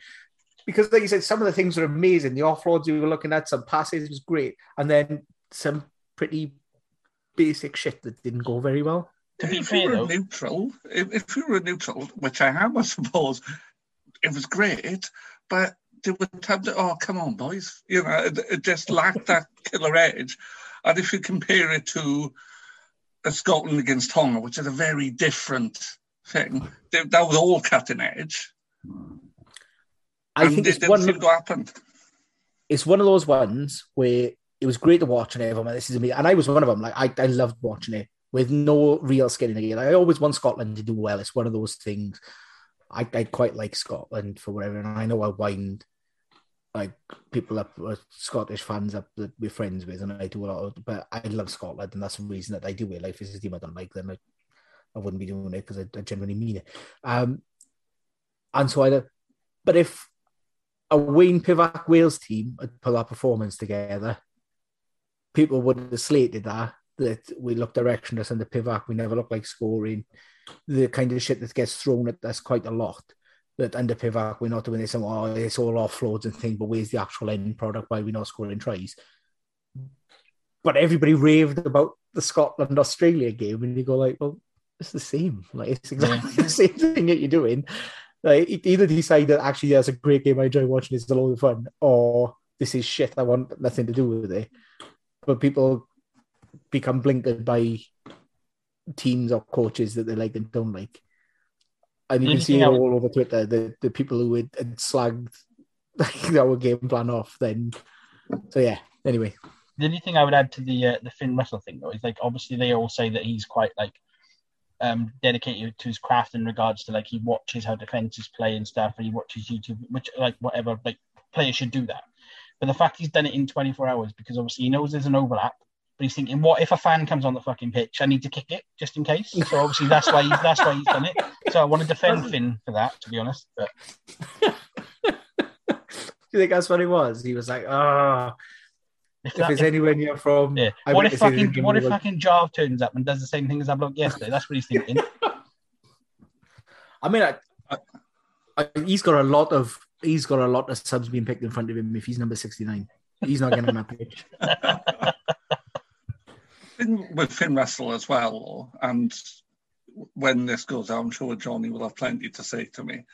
Because, like you said, some of the things are amazing. The offloads we were looking at, some passes was great, and then some pretty basic shit that didn't go very well. To be if fair, you were though- neutral, if, if you were neutral, which I am, I suppose, it was great, but there were times that, oh, come on, boys. You know, it, it just lacked that killer edge. And if you compare it to a Scotland against Tonga, which is a very different thing, they, that was all cutting edge. I and think it's one, seem to happen. it's one of those ones where it was great to watch and everyone, this is me, and I was one of them. Like I, I loved watching it with no real skin in the game. I always want Scotland to do well. It's one of those things. I, I quite like Scotland for whatever, and I know I wind like people up uh, Scottish fans up that we're friends with, and I do a lot of. But I love Scotland, and that's the reason that I do it. Like, if it's a team I don't like, then I, I wouldn't be doing it because I, I genuinely mean it. Um, and so I, but if a Wayne Pivac Wales team had put that performance together, people would have slated that that we look directionless under Pivac, we never look like scoring. The kind of shit that gets thrown at us quite a lot. That under Pivac, we're not doing this, and oh, it's all offloads and things, but where's the actual end product? Why are we not scoring tries? But everybody raved about the Scotland Australia game, and you go like, well, it's the same. Like it's exactly *laughs* the same thing that you're doing. Like either decide that actually that's a great game, I enjoy watching, it's a lot of fun, or this is shit. I want nothing to do with it. But people become blinkered by teams or coaches that they like and don't like. And you can see it all over Twitter. The the people who had, had slagged *laughs* our game plan off. Then, so yeah. Anyway, the only thing I would add to the uh, the Finn Russell thing though is like obviously they all say that he's quite like um dedicated to his craft in regards to like he watches how defenses play and stuff, and he watches YouTube, which like whatever like players should do that. But the fact he's done it in 24 hours because obviously he knows there's an overlap but he's thinking, what if a fan comes on the fucking pitch? I need to kick it just in case. So obviously that's why he's that's why he's done it. So I want to defend *laughs* Finn for that, to be honest. But do *laughs* you think that's what it was? He was like, ah. Oh, if, if it's if, anywhere near from, yeah. What if fucking what if fucking Jarve turns up and does the same thing as I blocked yesterday? That's what he's thinking. *laughs* I mean, I, I, I, he's got a lot of he's got a lot of subs being picked in front of him. If he's number sixty nine, he's not getting on that pitch. *laughs* with Finn Russell as well, and when this goes out, I'm sure Johnny will have plenty to say to me.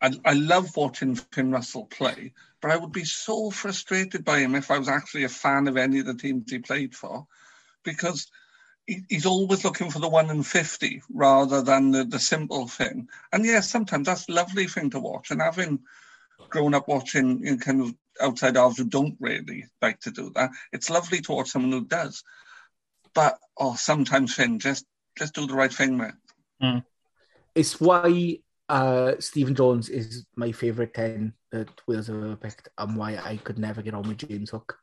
I, I love watching Finn Russell play, but I would be so frustrated by him if I was actually a fan of any of the teams he played for, because he, he's always looking for the one in 50 rather than the, the simple thing. And yes, sometimes that's a lovely thing to watch. And having grown up watching you know, kind of outside halves who don't really like to do that, it's lovely to watch someone who does. But oh, sometimes Finn, just just do the right thing, mate. Mm. It's why uh, Stephen Jones is my favourite ten that Wales have ever picked, and why I could never get on with James Hook.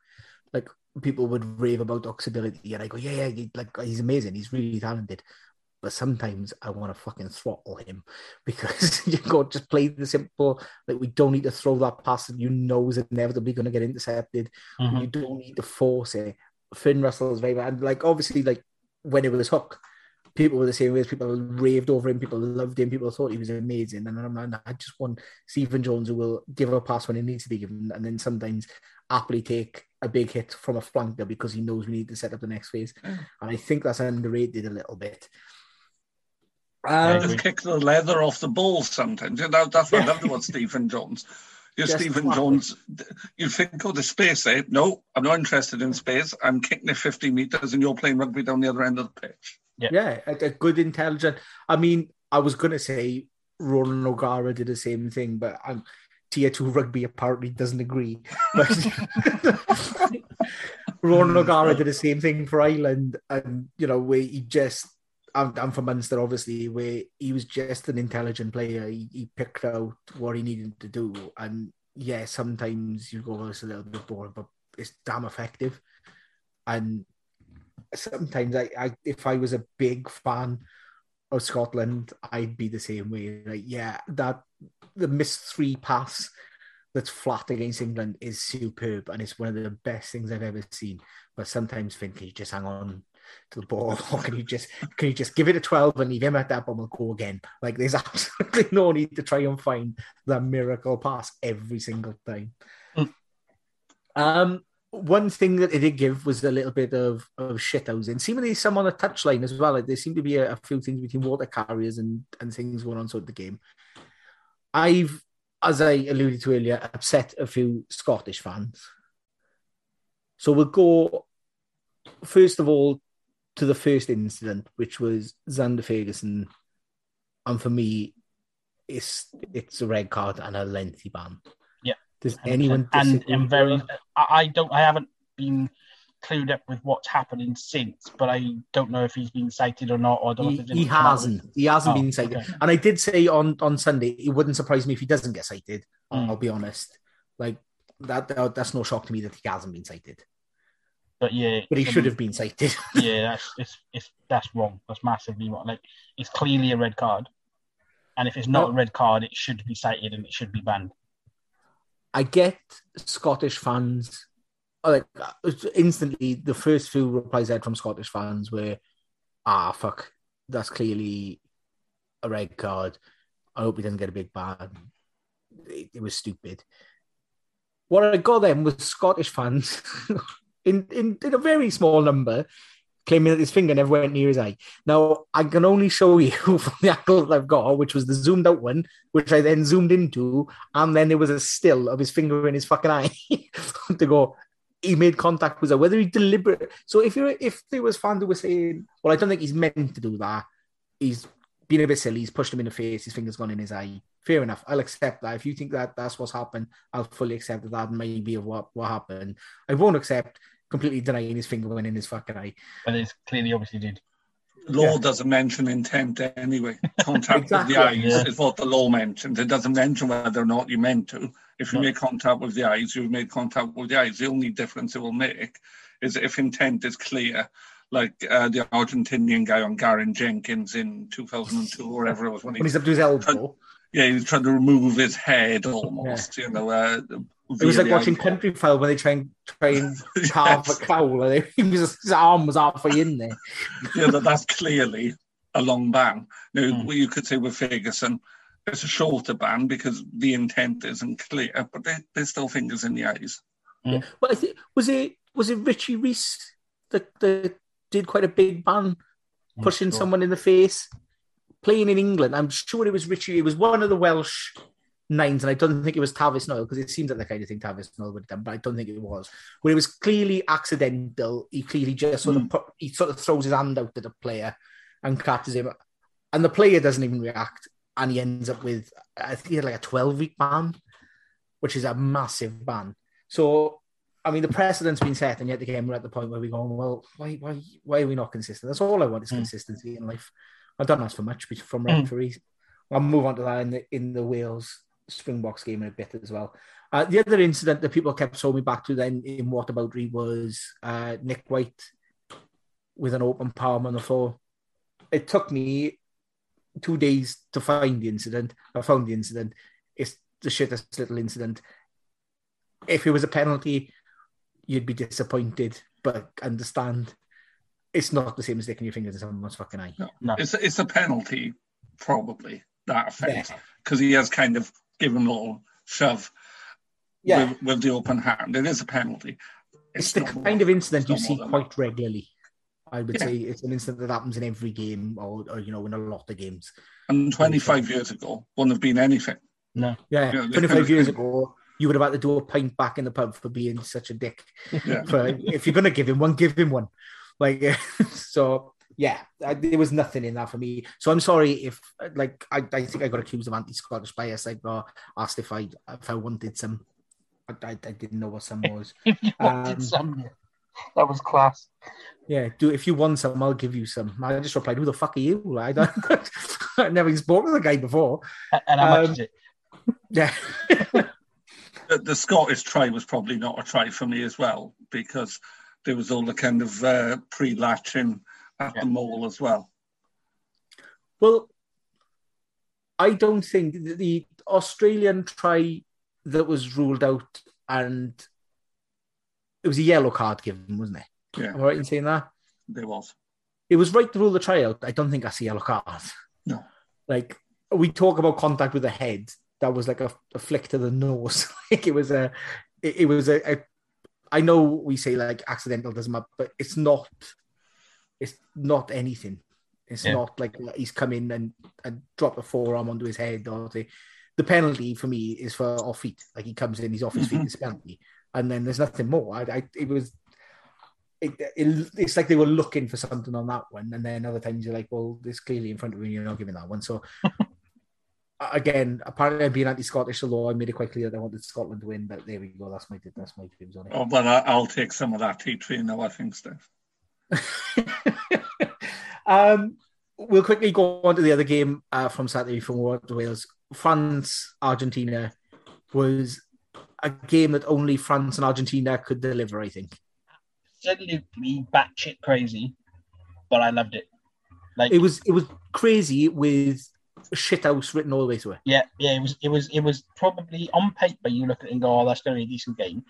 Like people would rave about Hook's ability, and I go, yeah, yeah, like he's amazing, he's really talented. But sometimes I want to fucking throttle him *laughs* because *laughs* you go just play the simple. Like we don't need to throw that pass that you know is inevitably going to get intercepted. Mm-hmm. You don't need to force it. Finn Russell is very bad. Like obviously, like when it was Hook, people were the same way. People raved over him. People loved him. People thought he was amazing. And I'm like, I just want Stephen Jones who will give a pass when it needs to be given, and then sometimes happily take a big hit from a flanker because he knows we need to set up the next phase. Mm. And I think that's underrated a little bit. Um, just kick the leather off the ball sometimes. You know, that's what yeah. I love about Stephen Jones. You're Just Stephen Jones. You think, oh, the space there. No, I'm not interested in space. I'm kicking it 50 metres and you're playing rugby down the other end of the pitch. Yeah, yeah a, a good, intelligent. I mean, I was going to say Ronan O'Gara did the same thing, but I'm, tier two rugby apparently doesn't agree. But *laughs* Ronan hmm. O'Gara did the same thing for Ireland, and you know, where he just I'm, I'm from Munster, obviously, where he was just an intelligent player. He, he picked out what he needed to do. And yeah, sometimes you go, it's a little bit boring, but it's damn effective. And sometimes I, I if I was a big fan of Scotland, I'd be the same way. Like, yeah, that the missed three pass that's flat against England is superb and it's one of the best things I've ever seen. But sometimes think you just hang on to the ball, *laughs* or can you just can you just give it a twelve and leave him at that ball and go again? Like there's *laughs* absolutely no need to try and find that miracle pass every single time. Mm. Um, one thing that it did give was a little bit of of shithousing. Seemingly some on the touchline as well. Like there seemed to be a, a, few things between water carriers and and things going on throughout the game. I've, as I alluded to earlier, upset a few Scottish fans. So we'll go first of all to the first incident, which was Zander Fagerson. and for me, it's it's a red card and a lengthy ban. Does anyone and, I'm very I don't I haven't been clued up with what's happening since, but I don't know if he's been cited or not. Or I don't know He, if he hasn't. He hasn't Oh, been cited. okay. And I did say on on Sunday, it wouldn't surprise me if he doesn't get cited. Mm. I'll be honest. Like that, that, that's no shock to me that he hasn't been cited. But yeah, But he um, should have been cited. *laughs* yeah, that's it's, it's that's wrong. That's massively wrong. Like it's clearly a red card, and if it's not No. a red card, it should be cited and it should be banned. I get Scottish fans like instantly the first few replies I had from Scottish fans were, ah fuck, that's clearly a red card. I hope he doesn't get a big ban. It, it was stupid. What I got then was Scottish fans *laughs* in, in in a very small number claiming that his finger never went near his eye. Now I can only show you *laughs* from the angle that I've got, which was the zoomed out one, which I then zoomed into, and then there was a still of his finger in his fucking eye *laughs* to go. He made contact with her, whether he deliberate. So if you're if there was fans who were saying, "Well, I don't think he's meant to do that," he's been a bit silly. He's pushed him in the face. His finger's gone in his eye. Fair enough. I'll accept that. If you think that that's what's happened, I'll fully accept that that may be what what happened. I won't accept completely denying his finger went in his fucking eye. But it's clearly obviously did. Law Yeah. doesn't mention intent anyway. *laughs* Contact Exactly. with the eyes Yeah. is what the law mentions. It doesn't mention whether or not you meant to. If you No. make contact with the eyes, you've made contact with the eyes. The only difference it will make is if intent is clear, like uh, the Argentinian guy on Garen Jenkins in 2002 or whatever it was when he he's up to his elbow, yeah, he was trying to remove his head almost, you know. Uh, it was like the watching. Country File when they try and try and *laughs* carve Yes. a cow. and *laughs* he was, his arm was halfway in there. yeah, that, that's clearly a long ban. Now, Mm. what you could say with Fagerson, it's a shorter ban because the intent isn't clear, but they, there's still fingers in the eyes. But I think was it was it Richie Rees that, that did quite a big ban I'm pushing sure. someone in the face, playing in England. I'm sure it was Richie. It was one of the Welsh nines, and I don't think it was Tavis Knoyle because it seems like the kind of thing Tavis Knoyle would have done, but I don't think it was. Where it was clearly accidental. He clearly just sort of put, he sort of throws his hand out at the player and catches him, and the player doesn't even react, and he ends up with I think he had like a 12 week ban, which is a massive ban. So. I mean, the precedent's been set, and yet again, we're at the point where we're going, well, why, why, why are we not consistent? That's all I want is Mm. consistency in life. I don't ask for much from Mm. referees. I'll move on to that in the in the Wales Springboks game in a bit as well. Uh, the other incident that people kept throwing me back to then in what about Re was uh, Nic White with an open palm on the floor. It took me two days to find the incident. I found the incident. It's the shittest little incident. If it was a penalty, you'd be disappointed, but understand it's not the same as sticking your fingers in someone's fucking eye. No. It's, it's a penalty, probably, that offence, Yeah. because he has kind of given a little shove Yeah. with, with the open hand. It is a penalty. It's, the not more- kind of incident you see more than quite regularly. I would Yeah. say it's an incident that happens in every game, or, or you know, in a lot of games. And 25 years ago, wouldn't have been anything. No. Yeah, Yeah, 25 years ago, you would have had to do a pint back in the pub for being such a dick. Yeah. For if you're gonna give him one, give him one. Like *laughs* so, yeah, I, there was nothing in that for me. So I'm sorry if like I, I think I got accused of anti-Scottish bias. I got asked if I if I wanted some. I, I, I didn't know what some *laughs* was. If you wanted Um, some, that was class. Yeah, do if you want some, I'll give you some. I just replied, "Who the fuck are you?" I don't. *laughs* I've never even spoken to the guy before. And how much Um, is it? *laughs* Yeah, The, the Scottish try was probably not a try for me as well, because there was all the kind of uh, pre-latching at Yeah. the maul as well. Well, I don't think the, the Australian try that was ruled out and it was a yellow card given, wasn't it? Yeah. Am I right in saying that? There was. It was right to rule the try out. I don't think that's a yellow card. No. Like we talk about contact with the head. That was like a, a flick to the nose. *laughs* like it was a, it, it was a, a. I know we say like accidental doesn't matter, but it's not. It's not anything. It's Yeah. not like he's come in and, and dropped a forearm onto his head or the, the penalty for me is for off feet. Like he comes in, he's off his feet, Mhm. it's penalty, and then there's nothing more. I, I it was. It, it, it's like they were looking for something on that one, and then other times you're like, well, this clearly in front of you, and you're not giving that one. So *laughs* again, apparently I'm being anti-Scottish, although I made it quite clear that I wanted Scotland to win. But there we go. That's my that's my views on it. Oh, but I, I'll take some of that tea tree now. I think, Steph. *laughs* um, we'll quickly go on to the other game uh, from Saturday from Wales. France Argentina was a game that only France and Argentina could deliver. I think. Absolutely batshit crazy, but I loved it. Like It was it was crazy with shithouse written all the way through it. Yeah, yeah, it was it was it was probably on paper you look at it and go, Oh, that's gonna be a decent game.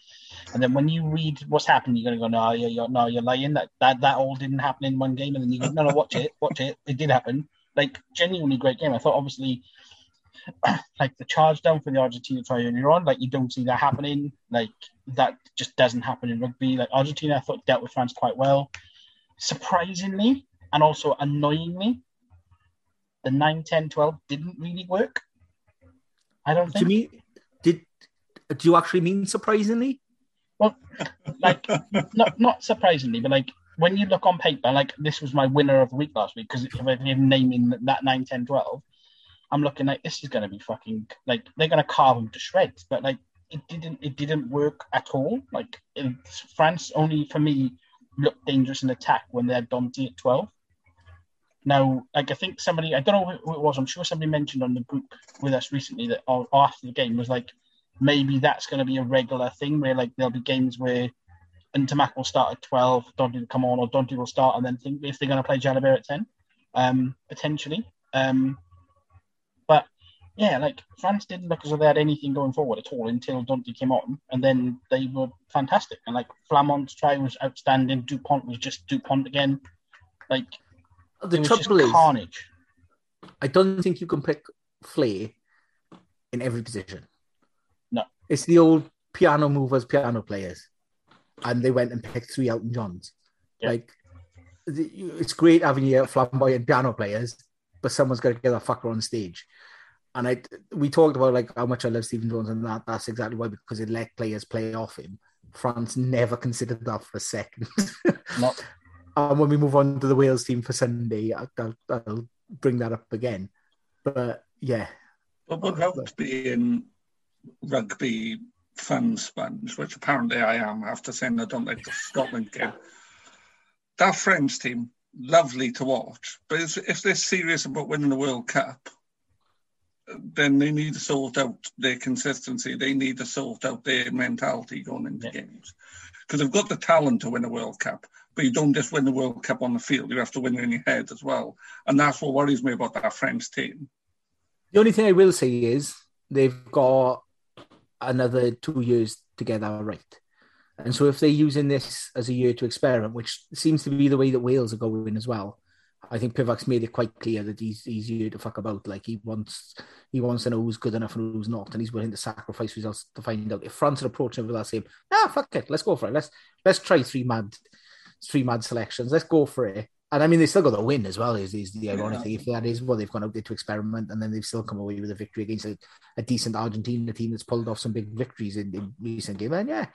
And then when you read what's happened, you're gonna go, No, you're, you're no, you're lying. That that that all didn't happen in one game and then you go, No, no, watch it, watch it. It did happen. Like genuinely great game. I thought obviously *clears throat* like the charge down for the Argentina try earlier on, like you don't see that happening. Like that just doesn't happen in rugby. Like Argentina I thought dealt with France quite well. Surprisingly and also annoyingly, the 9, 10, 12 didn't really work. I don't Do you mean did do you actually mean surprisingly? Well, like *laughs* not not surprisingly, but like when you look on paper, like this was my winner of the week last week because if I'm naming that 9, 10, 12, I'm looking like this is going to be fucking like they're going to carve them to shreds. But like it didn't it didn't work at all. Like in France only for me looked dangerous in attack when they had Danty at 12. Now, like I think somebody, I don't know who it was. I'm sure somebody mentioned on the group with us recently that after the game was like, maybe that's going to be a regular thing where like there'll be games where Ntamack will start at 12, Danty will come on, or Danty will start and then think if they're going to play Jalibert at 10, um, potentially. Um, but yeah, like France didn't look as though they had anything going forward at all until Danty came on, and then they were fantastic. And like Flament's try was outstanding. Dupont was just Dupont again. Like The it was just trouble is, carnage. I don't think you can pick Flay in every position. No. It's the old piano movers, piano players. And they went and picked three Elton Johns. Yeah. Like, it's great having your flamboyant piano players, but someone's got to get that fucker on stage. And I, we talked about like how much I love Stephen Jones, and that that's exactly why because it let players play off him. France never considered that for a second. *laughs* And when we move on to the Wales team for Sunday, I- I'll, I'll bring that up again. But yeah, But without being rugby fan sponge, which apparently I am after saying I don't like the *laughs* Scotland game, that French team, lovely to watch. But if, if they're serious about winning the World Cup, then they need to sort out their consistency. They need to sort out their mentality going into Yeah. games. Because they've got the talent to win a World Cup, but you don't just win the World Cup on the field. You have to win it in your head as well. And that's what worries me about that French team. the only thing I will say is they've got another two years to get that right. And so if they're using this as a year to experiment, which seems to be the way that Wales are going as well, I think Pivac's made it quite clear that he's he's here to fuck about. Like he wants he wants to know who's good enough and who's not, and he's willing to sacrifice results to find out. If France are approaching it with that same, ah, fuck it, let's go for it. Let's let's try three mad three mad selections. Let's go for it. And I mean, they still got the win as well. Is is the ironic Yeah. thing? If that is what they've gone out there to experiment, and then they've still come away with a victory against a, a decent Argentina team that's pulled off some big victories in, in recent games. And yeah,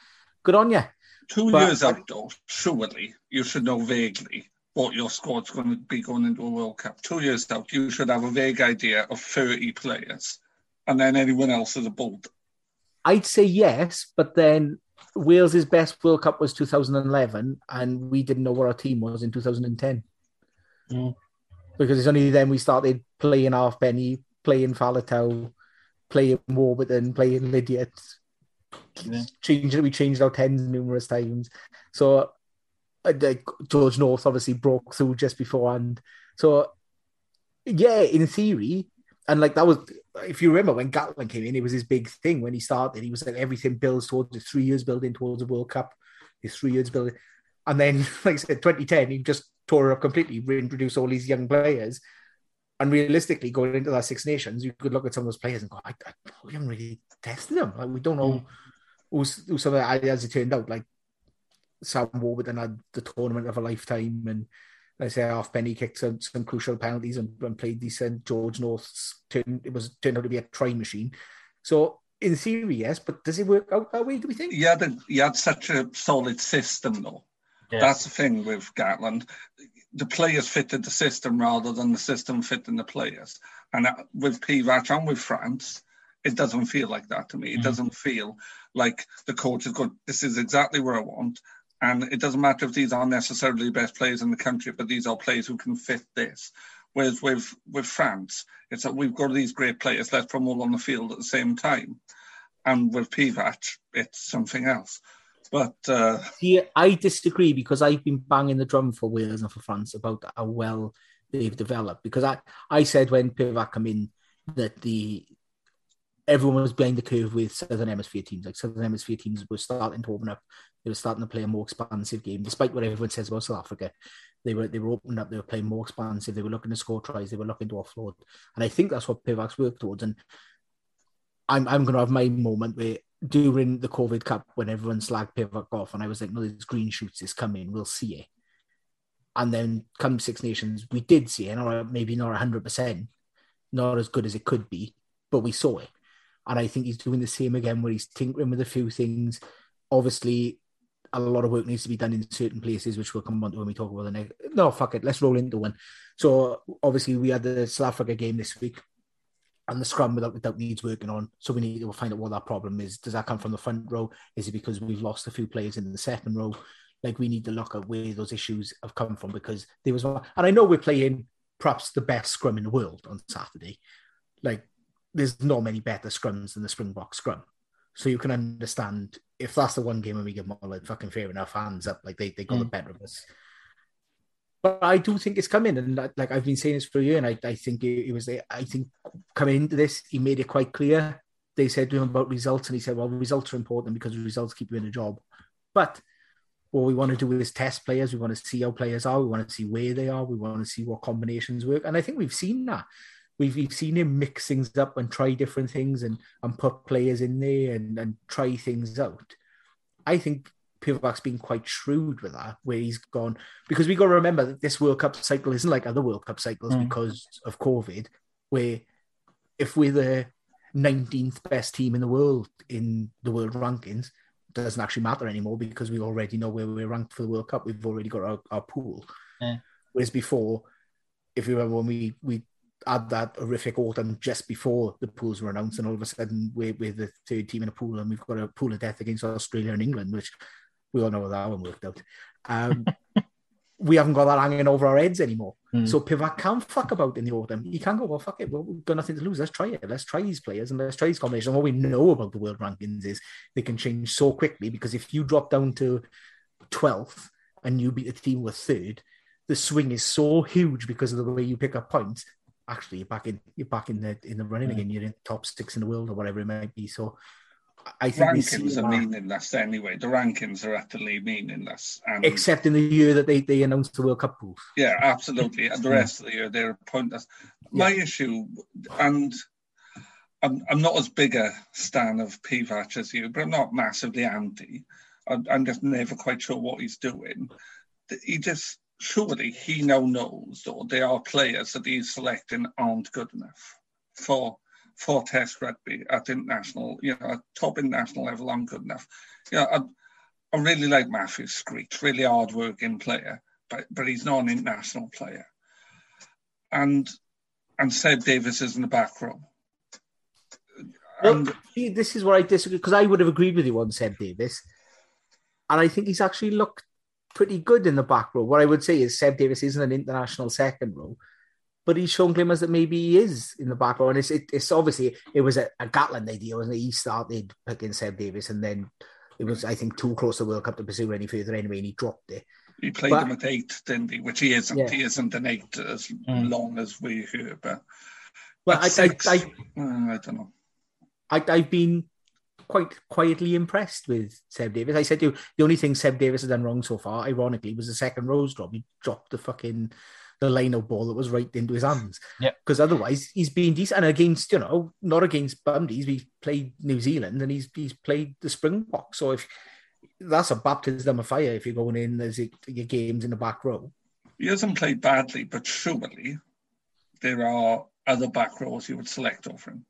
good on you. Two But- years out, though, surely you should know vaguely what your squad's going to be going into a World Cup. Two years out, you should have a vague idea of 30 players, and then anyone else is a bolt. I'd say yes, but then Wales's best World Cup was 2011, and we didn't know what our team was in 2010 Mm. because it's only then we started playing Halfpenny, playing Faletau, playing Warburton, playing Lydiate. Yeah. Changed we changed our tens numerous times. So uh, like, George North obviously broke through just beforehand. So yeah, in theory, and like that was if you remember when Gatland came in, it was his big thing when he started. He was like everything builds towards the three years building towards the World Cup, his three years building, and then *laughs* like I said, 2010 he just tore it up completely, reintroduced all these young players. And realistically, going into that Six Nations, you could look at some of those players and go, I, I, we haven't really tested them. Like we don't know mm. who's, who's some of the as it turned out. Like Sam Warburton had the tournament of a lifetime, and I say Halfpenny kicked some, some crucial penalties and, and played decent. George North's turned it was turned out to be a try machine. So in theory, yes, but does it work out that way? Do we think? He had, a, he had such a solid system, though. Yeah. That's the thing with Gatland. The players fitted the system rather than the system fitting the players. And uh, with Pivac and with France, it doesn't feel like that to me. It mm. doesn't feel like the coach has got this is exactly where I want. And it doesn't matter if these aren't necessarily the best players in the country, but these are players who can fit this. Whereas with with France, it's that we've got these great players, let's put them all on the field at the same time. And with Pivac, it's something else. But uh, I disagree because I've been banging the drum for Wales and for France about how well they've developed. Because I, I said when Pivac came in that the everyone was behind the curve with Southern Hemisphere teams. Like Southern Hemisphere teams were starting to open up. They were starting to play a more expansive game, despite what everyone says about South Africa. They were they were opening up. They were playing more expansive. They were looking to score tries. They were looking to offload. And I think that's what Pivac's worked towards. And I'm I'm going to have my moment where during the COVID Cup when everyone slagged Pivac off, and I was like, no, these green shoots is coming. We'll see it. And then come Six Nations, we did see it, or maybe not 100%, not as good as it could be, but we saw it. And I think he's doing the same again, where he's tinkering with a few things. Obviously, a lot of work needs to be done in certain places, which we'll come on to when we talk about the next. No, fuck it, let's roll into one. So obviously, we had the South Africa game this week, and the scrum without without needs working on. So we need to find out what that problem is. Does that come from the front row? Is it because we've lost a few players in the second row? Like we need to look at where those issues have come from because there was, and I know we're playing perhaps the best scrum in the world on Saturday. Like there's not many better scrums than the Springbok scrum. So you can understand if that's the one game when we get more like fucking fair enough, hands up, like they, they got mm. the better of us. But I do think it's coming, and like I've been saying this for a year, and I, I think it, it was. I think coming into this, he made it quite clear. They said to him about results, and he said, "Well, results are important because results keep you in a job." But what we want to do is test players. We want to see how players are. We want to see where they are. We want to see what combinations work, and I think we've seen that we've, we've seen him mix things up and try different things and, and put players in there and, and try things out. I think Pivac's been quite shrewd with that, where he's gone because we got to remember that this World Cup cycle isn't like other World Cup cycles mm. because of COVID, where if we're the 19th best team in the world in the world rankings, doesn't actually matter anymore because we already know where we're ranked for the World Cup. We've already got our, our pool. Yeah. Whereas before, if you remember when we we had that horrific autumn just before the pools were announced, and all of a sudden we're, we're the third team in a pool, and we've got a pool of death against Australia and England, which we all know how that one worked out. Um, *laughs* we haven't got that hanging over our heads anymore. Mm. So Pivac can't fuck about in the autumn. He can't go, well, fuck it. Well, we've got nothing to lose. Let's try it. Let's try these players and let's try these combinations. And what we know about the world rankings is they can change so quickly because if you drop down to 12th and you beat the team with third, the swing is so huge because of the way you pick up points actually you're back in you're back in the in the running hmm. again. You're in the top six in the world or whatever it might be. So I think rankings are meaningless anyway. The rankings are utterly meaningless. And Except in the year that they, they announced the World Cup pools. Yeah, absolutely. and the rest of the year they're pointless. My yeah. issue, and I'm, I'm not as big a stan of Pivac as you, but I'm not massively anti. I'm, I'm just never quite sure what he's doing. He just surely he now knows that there are players that he's selecting aren't good enough for for Test rugby at international, you know, at top international level aren't good enough. You know, I, I really like Matthew Screech, really hard working player, but but he's not an international player. And and Seb Davies is in the back row. And, well, see, this is where I disagree because I would have agreed with you on Seb Davies, and I think he's actually looked pretty good in the back row. What I would say is Seb Davies isn't an international second row, but he's shown glimmers that maybe he is in the back row. And it's it, it's obviously it was a, a Gatland idea, wasn't it? He started picking Seb Davies, and then it was I think too close to World Cup to pursue any further anyway, and he dropped it. He played but, him at eight, didn't he? Which he isn't. Yeah. He isn't an eight as mm. long as we hear, but. Well, I, I, I, uh, I don't know. I, I've been quite quietly impressed with Seb Davies. I said to you, the only thing Seb Davies has done wrong so far, ironically, was the second rose drop. He dropped the fucking the line of ball that was right into his hands. Yeah. Because otherwise he's been decent and against, you know, not against Brumbies. He's played New Zealand and he's he's played the Springboks. So if that's a baptism of fire if you're going in as your games in the back row. He hasn't played badly, but surely there are other back rows you would select over him.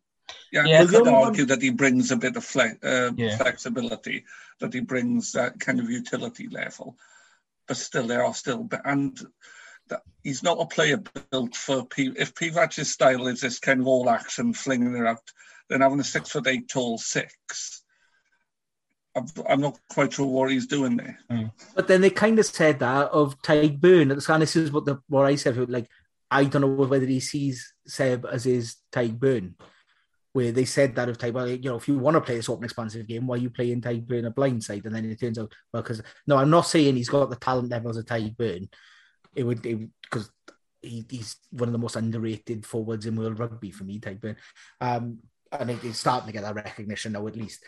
Yeah, yeah, you could argue one... that he brings a bit of fle- uh, yeah. flexibility, that he brings that kind of utility level, but still, there are still and that he's not a player built for P. If Pivac's style is this kind of all action, flinging it out, then having a six foot eight tall six, I'm, I'm not quite sure what he's doing there. But then they kind of said that of Tadhg Beirne. at the start. This is what the what I said. Like I don't know whether he sees Seb as his Tadhg Beirne, where they said that of Tadhg. Well, you know, if you want to play this open expansive game, why are you playing Tadhg Beirne a blind side? And then it turns out well, because no, I'm not saying he's got the talent levels of Tadhg Beirne. It would because he, he's one of the most underrated forwards in world rugby for me, Tadhg Beirne. Um, and it- he's starting to get that recognition now, at least.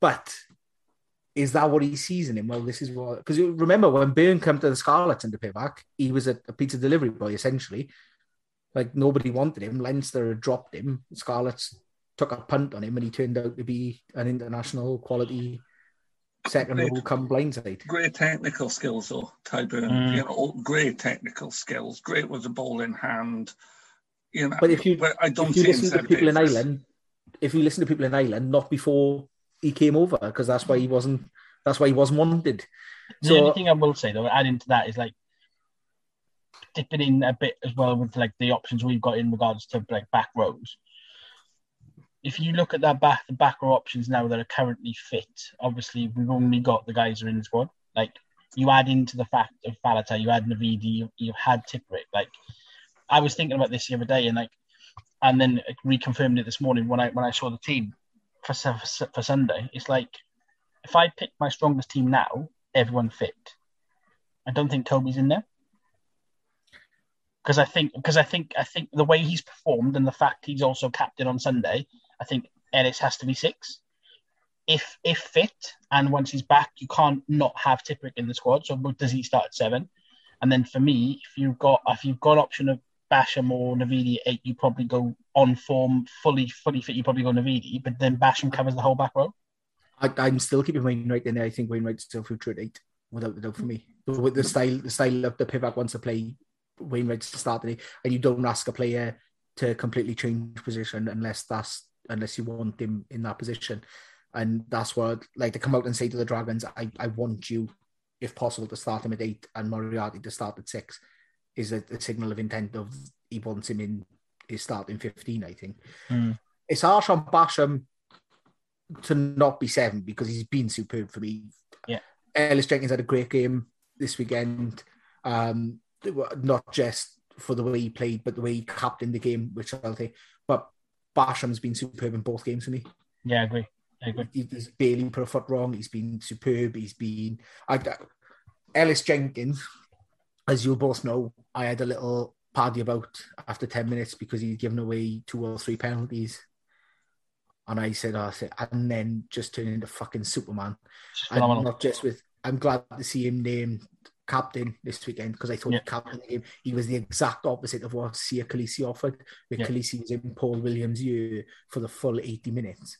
But is that what he sees in him? Well, this is what because remember when Beirne came to the Scarlets in the payback, he was a, a pizza delivery boy essentially. Like nobody wanted him. Leinster dropped him. Scarlets took a punt on him, and he turned out to be an international quality second Great. row come blindside. Great technical skills, though, Tadhg Beirne. Mm. You know, great technical skills. Great with the ball in hand. You know, But if you but I don't if you listen to Seb people in Davies. Ireland, if you listen to people in Ireland, not before he came over, because that's why he wasn't. That's why he wasn't wanted. The So- only thing I will say though, adding to that is like dipping in a bit as well with like the options we've got in regards to like back rows. If you look at that back the back row options now that are currently fit, obviously we've only got the guys who are in the squad. Like you add into the fact of Faletau, you add Navidi, you, you've had Tipuric. Like I was thinking about this the other day and like and then reconfirmed it this morning when I when I saw the team for for Sunday. It's like if I pick my strongest team now, everyone fit. I don't think Toby's in there because I think because I think I think the way he's performed and the fact he's also captain on Sunday, I think Ellis has to be six. If if fit and once he's back, you can't not have Tipuric in the squad. So does he start at seven? And then for me, if you've got if you've got option of Basham or Navidi at eight, you probably go on form, fully fully fit. You probably go Navidi, but then Basham covers the whole back row. I, I'm still keeping Wainwright in there. I think Wainwright's still future at eight, without the doubt for me. But With the style, the style of the Pivac wants to play, Wainwright's to start the day, and you don't ask a player to completely change position unless that's unless you want him in that position, and that's what like to come out and say to the Dragons, I, I want you, if possible, to start him at eight and Moriarty to start at six, is a, a signal of intent of he wants him in his starting fifteen. I think Hmm. it's harsh on Basham to not be seven because he's been superb for me. Yeah. Ellis Jenkins had a great game this weekend. Um, not just for the way he played, but the way he captained the game, which I'll take. But Basham's been superb in both games for me. Yeah, I agree. I agree. He- He's barely put a foot wrong. He's been superb. He's been. I, Ellis Jenkins, as you both know, I had a little party about after 10 minutes because he'd given away two or three penalties. And I said, oh, I said, and then just turned into fucking Superman. And not just with, I'm glad to see him named captain this weekend because I thought Yeah. he captained the game. He was the exact opposite of what Siya Kolisi offered. Where Yeah. Kolisi was in Paul Williams' year for the full 80 minutes.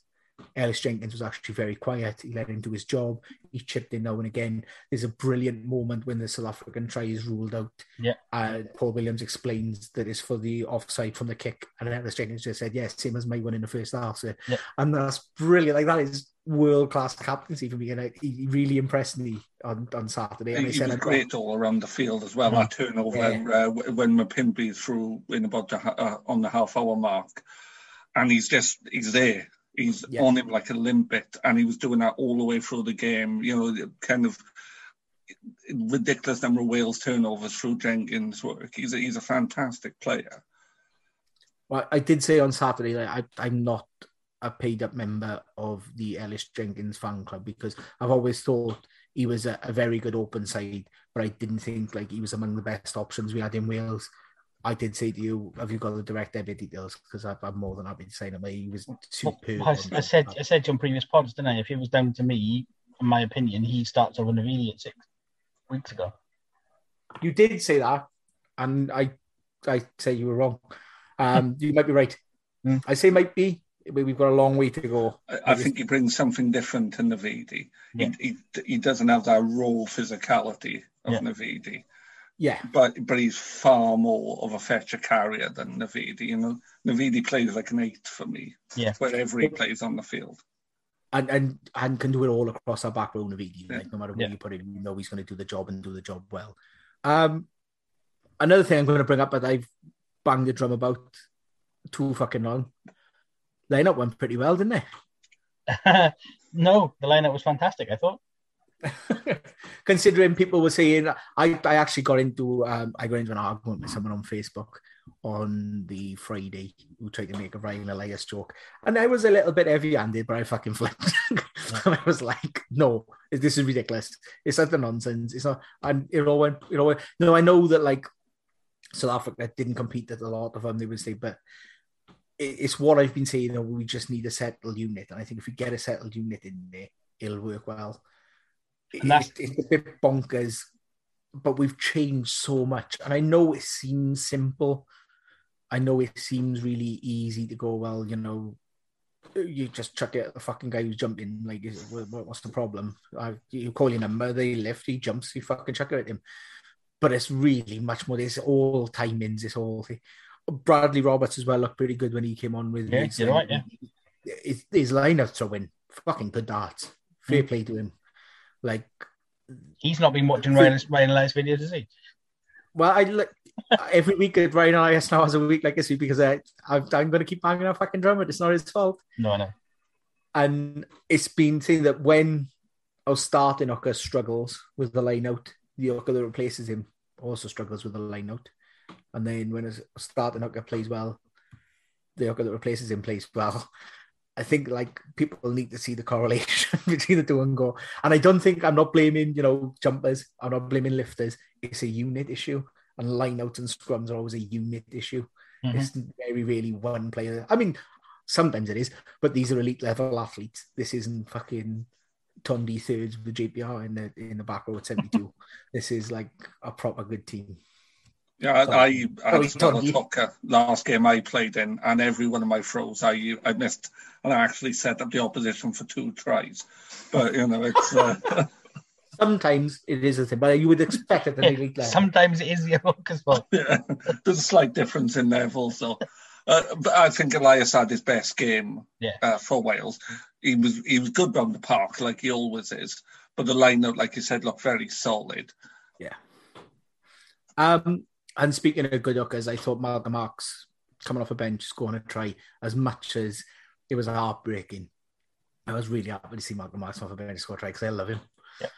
Ellis Jenkins was actually very quiet. He let him do his job. He chipped in now and again. There's a brilliant moment when the South African try is ruled out. Yeah. Uh, Paul Williams explains that it's for the offside from the kick. And Ellis Jenkins just said, yes, same as my one in the first half. So, Yeah. And that's brilliant. Like, that is world class captaincy for me. And I, he really impressed me on, on Saturday. And I He, he said, was I've great all around the field as well. Yeah. That turnover uh, when Mapimpi threw in about the, uh, on the half hour mark, and he's just he's there. He's Yeah. on him like a limpet, and he was doing that all the way through the game. You know, kind of ridiculous number of Wales turnovers through Jenkins' work. He's a, he's a fantastic player. Well, I did say on Saturday that I, I'm not a paid up member of the Ellis Jenkins fan club because I've always thought he was a, a very good open side, but I didn't think like he was among the best options we had in Wales. I did say to you, have you got the direct debit details? Because I'm more than happy to sign him. He was superb. I, I said I said to you on previous pods, didn't I? If it was down to me, in my opinion, he starts over Navidi at six weeks ago. you did say that, and I I say you were wrong. Um, *laughs* you might be right. Hmm. I say might be. We've got a long way to go. I, I think he brings something different to Navidi. Yeah. He, he he doesn't have that raw physicality of Yeah. Navidi. Yeah, but but he's far more of a fetcher carrier than Navidi. You know, Navidi plays like an eight for me. Yeah. wherever he plays on the field. and and and can do it all across our back row Navidi. Yeah. Like no matter where Yeah. you put him, you know he's going to do the job and do the job well. Um, another thing I'm going to bring up that I've banged the drum about too fucking long. Lineup went pretty well, didn't it? *laughs* no, the lineup was fantastic. I thought. *laughs* Considering people were saying, I, I actually got into um, I got into an argument with someone on Facebook on the Friday who tried to make a Ryan Elias joke, and I was a little bit heavy-handed, but I fucking flipped, and *laughs* I was like, "No, this is ridiculous. It's utter nonsense. It's not." And it all went, it all went. No, I know that like South Africa didn't compete at a lot of them. They would say, but it's what I've been saying. That we just need a settled unit, and I think if we get a settled unit in there, it'll work well. It's, it's a bit bonkers, but we've changed so much, and I know it seems simple. I know it seems really easy to go. Well, you know, you just chuck it at the fucking guy who's jumping. Like, what's the problem? I, you call your number, they lift, he jumps, you fucking chuck it at him. But it's really much more. This all timings. This whole thing. Bradley Roberts as well looked pretty good when he came on with. Yeah, his, you're right. Yeah, his, his line of throwing, fucking good darts. Fair mm. play to him. Like he's not been watching Ryan Ryan Elias videos, is he? Well, I look every week at Ryan Elias now has a week like this week because I, I'm, I'm going to keep banging on fucking drum, it's not his fault. No, I know. And it's been saying that when our starting hooker struggles with the line out, the hooker that replaces him also struggles with the line out. And then when a starting hooker plays well, the hooker that replaces him plays well. I think like people need to see the correlation *laughs* between the two and go. And I don't think I'm not blaming, you know, jumpers. I'm not blaming lifters. It's a unit issue. And lineouts and scrums are always a unit issue. Mm-hmm. It's very really one player. I mean, sometimes it is, but these are elite level athletes. This isn't fucking Tondu thirds with the JPR in the in the back row at 72. *laughs* this is like a proper good team. Yeah, I, I, I had another talker last game I played in, and every one of my throws I I missed, and I actually set up the opposition for two tries. But you know, it's uh... *laughs* sometimes it is a thing, but you would expect it at elite level. Sometimes it is the hook as well. yeah, there's a slight difference in level, so. Uh, but I think Elias had his best game yeah. uh, for Wales. He was he was good round the park like he always is, but the lineup, like you said, looked very solid. Yeah. Um, and speaking of good hookers, I thought Malcolm Marx coming off a bench scoring a try as much as it was heartbreaking. I was really happy to see Malcolm Marx off a bench score a try because I love him. Yeah.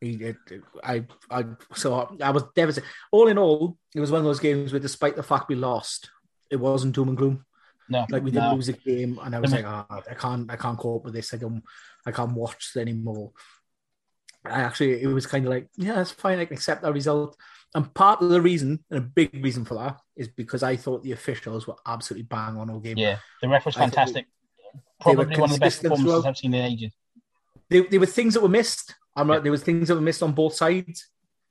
He, it, I, I, so I was devastated. All in all, it was one of those games where, despite the fact we lost, it wasn't doom and gloom. No, like we didn't no. lose a game, and I was like, oh, I can't, I can't cope with this. I don't, I can't watch anymore. I actually, it was kind of like, yeah, that's fine. I can accept that result. And part of the reason, and a big reason for that, is because I thought the officials were absolutely bang on all game. Yeah, the ref was fantastic. Probably one of the best performances well. I've seen in ages. There, there, were things that were missed. I'm yeah. there was things that were missed on both sides,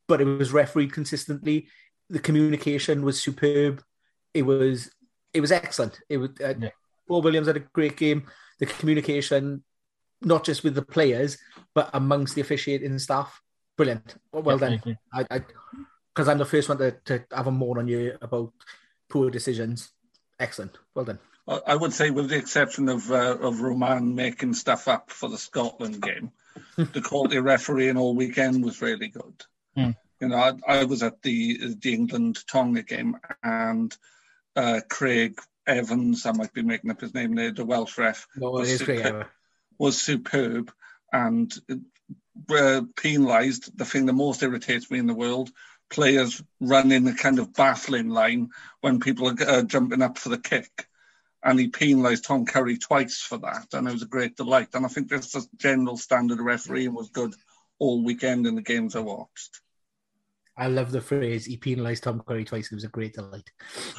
but it was refereed consistently. The communication was superb. It was it was excellent. It was uh, yeah. Paul Williams had a great game. The communication, not just with the players, but amongst the officiating staff, brilliant. Well yeah, done. I, I, because I'm the first one to, to have a moan on you about poor decisions. Excellent. Well done. I would say, with the exception of uh, of Romain making stuff up for the Scotland game, *laughs* the quality refereeing all weekend was really good. Mm. You know, I, I, was at the the England Tonga game, and uh, Craig Evans, I might be making up his name there, the Welsh ref, no, was, superb, was superb and uh, penalised. The thing that most irritates me in the world players running a kind of baffling line when people are uh, jumping up for the kick. And he penalised Tom Curry twice for that, and it was a great delight. And I think this the general standard of refereeing was good all weekend in the games I watched. I love the phrase he penalised Tom Curry twice. It was a great delight.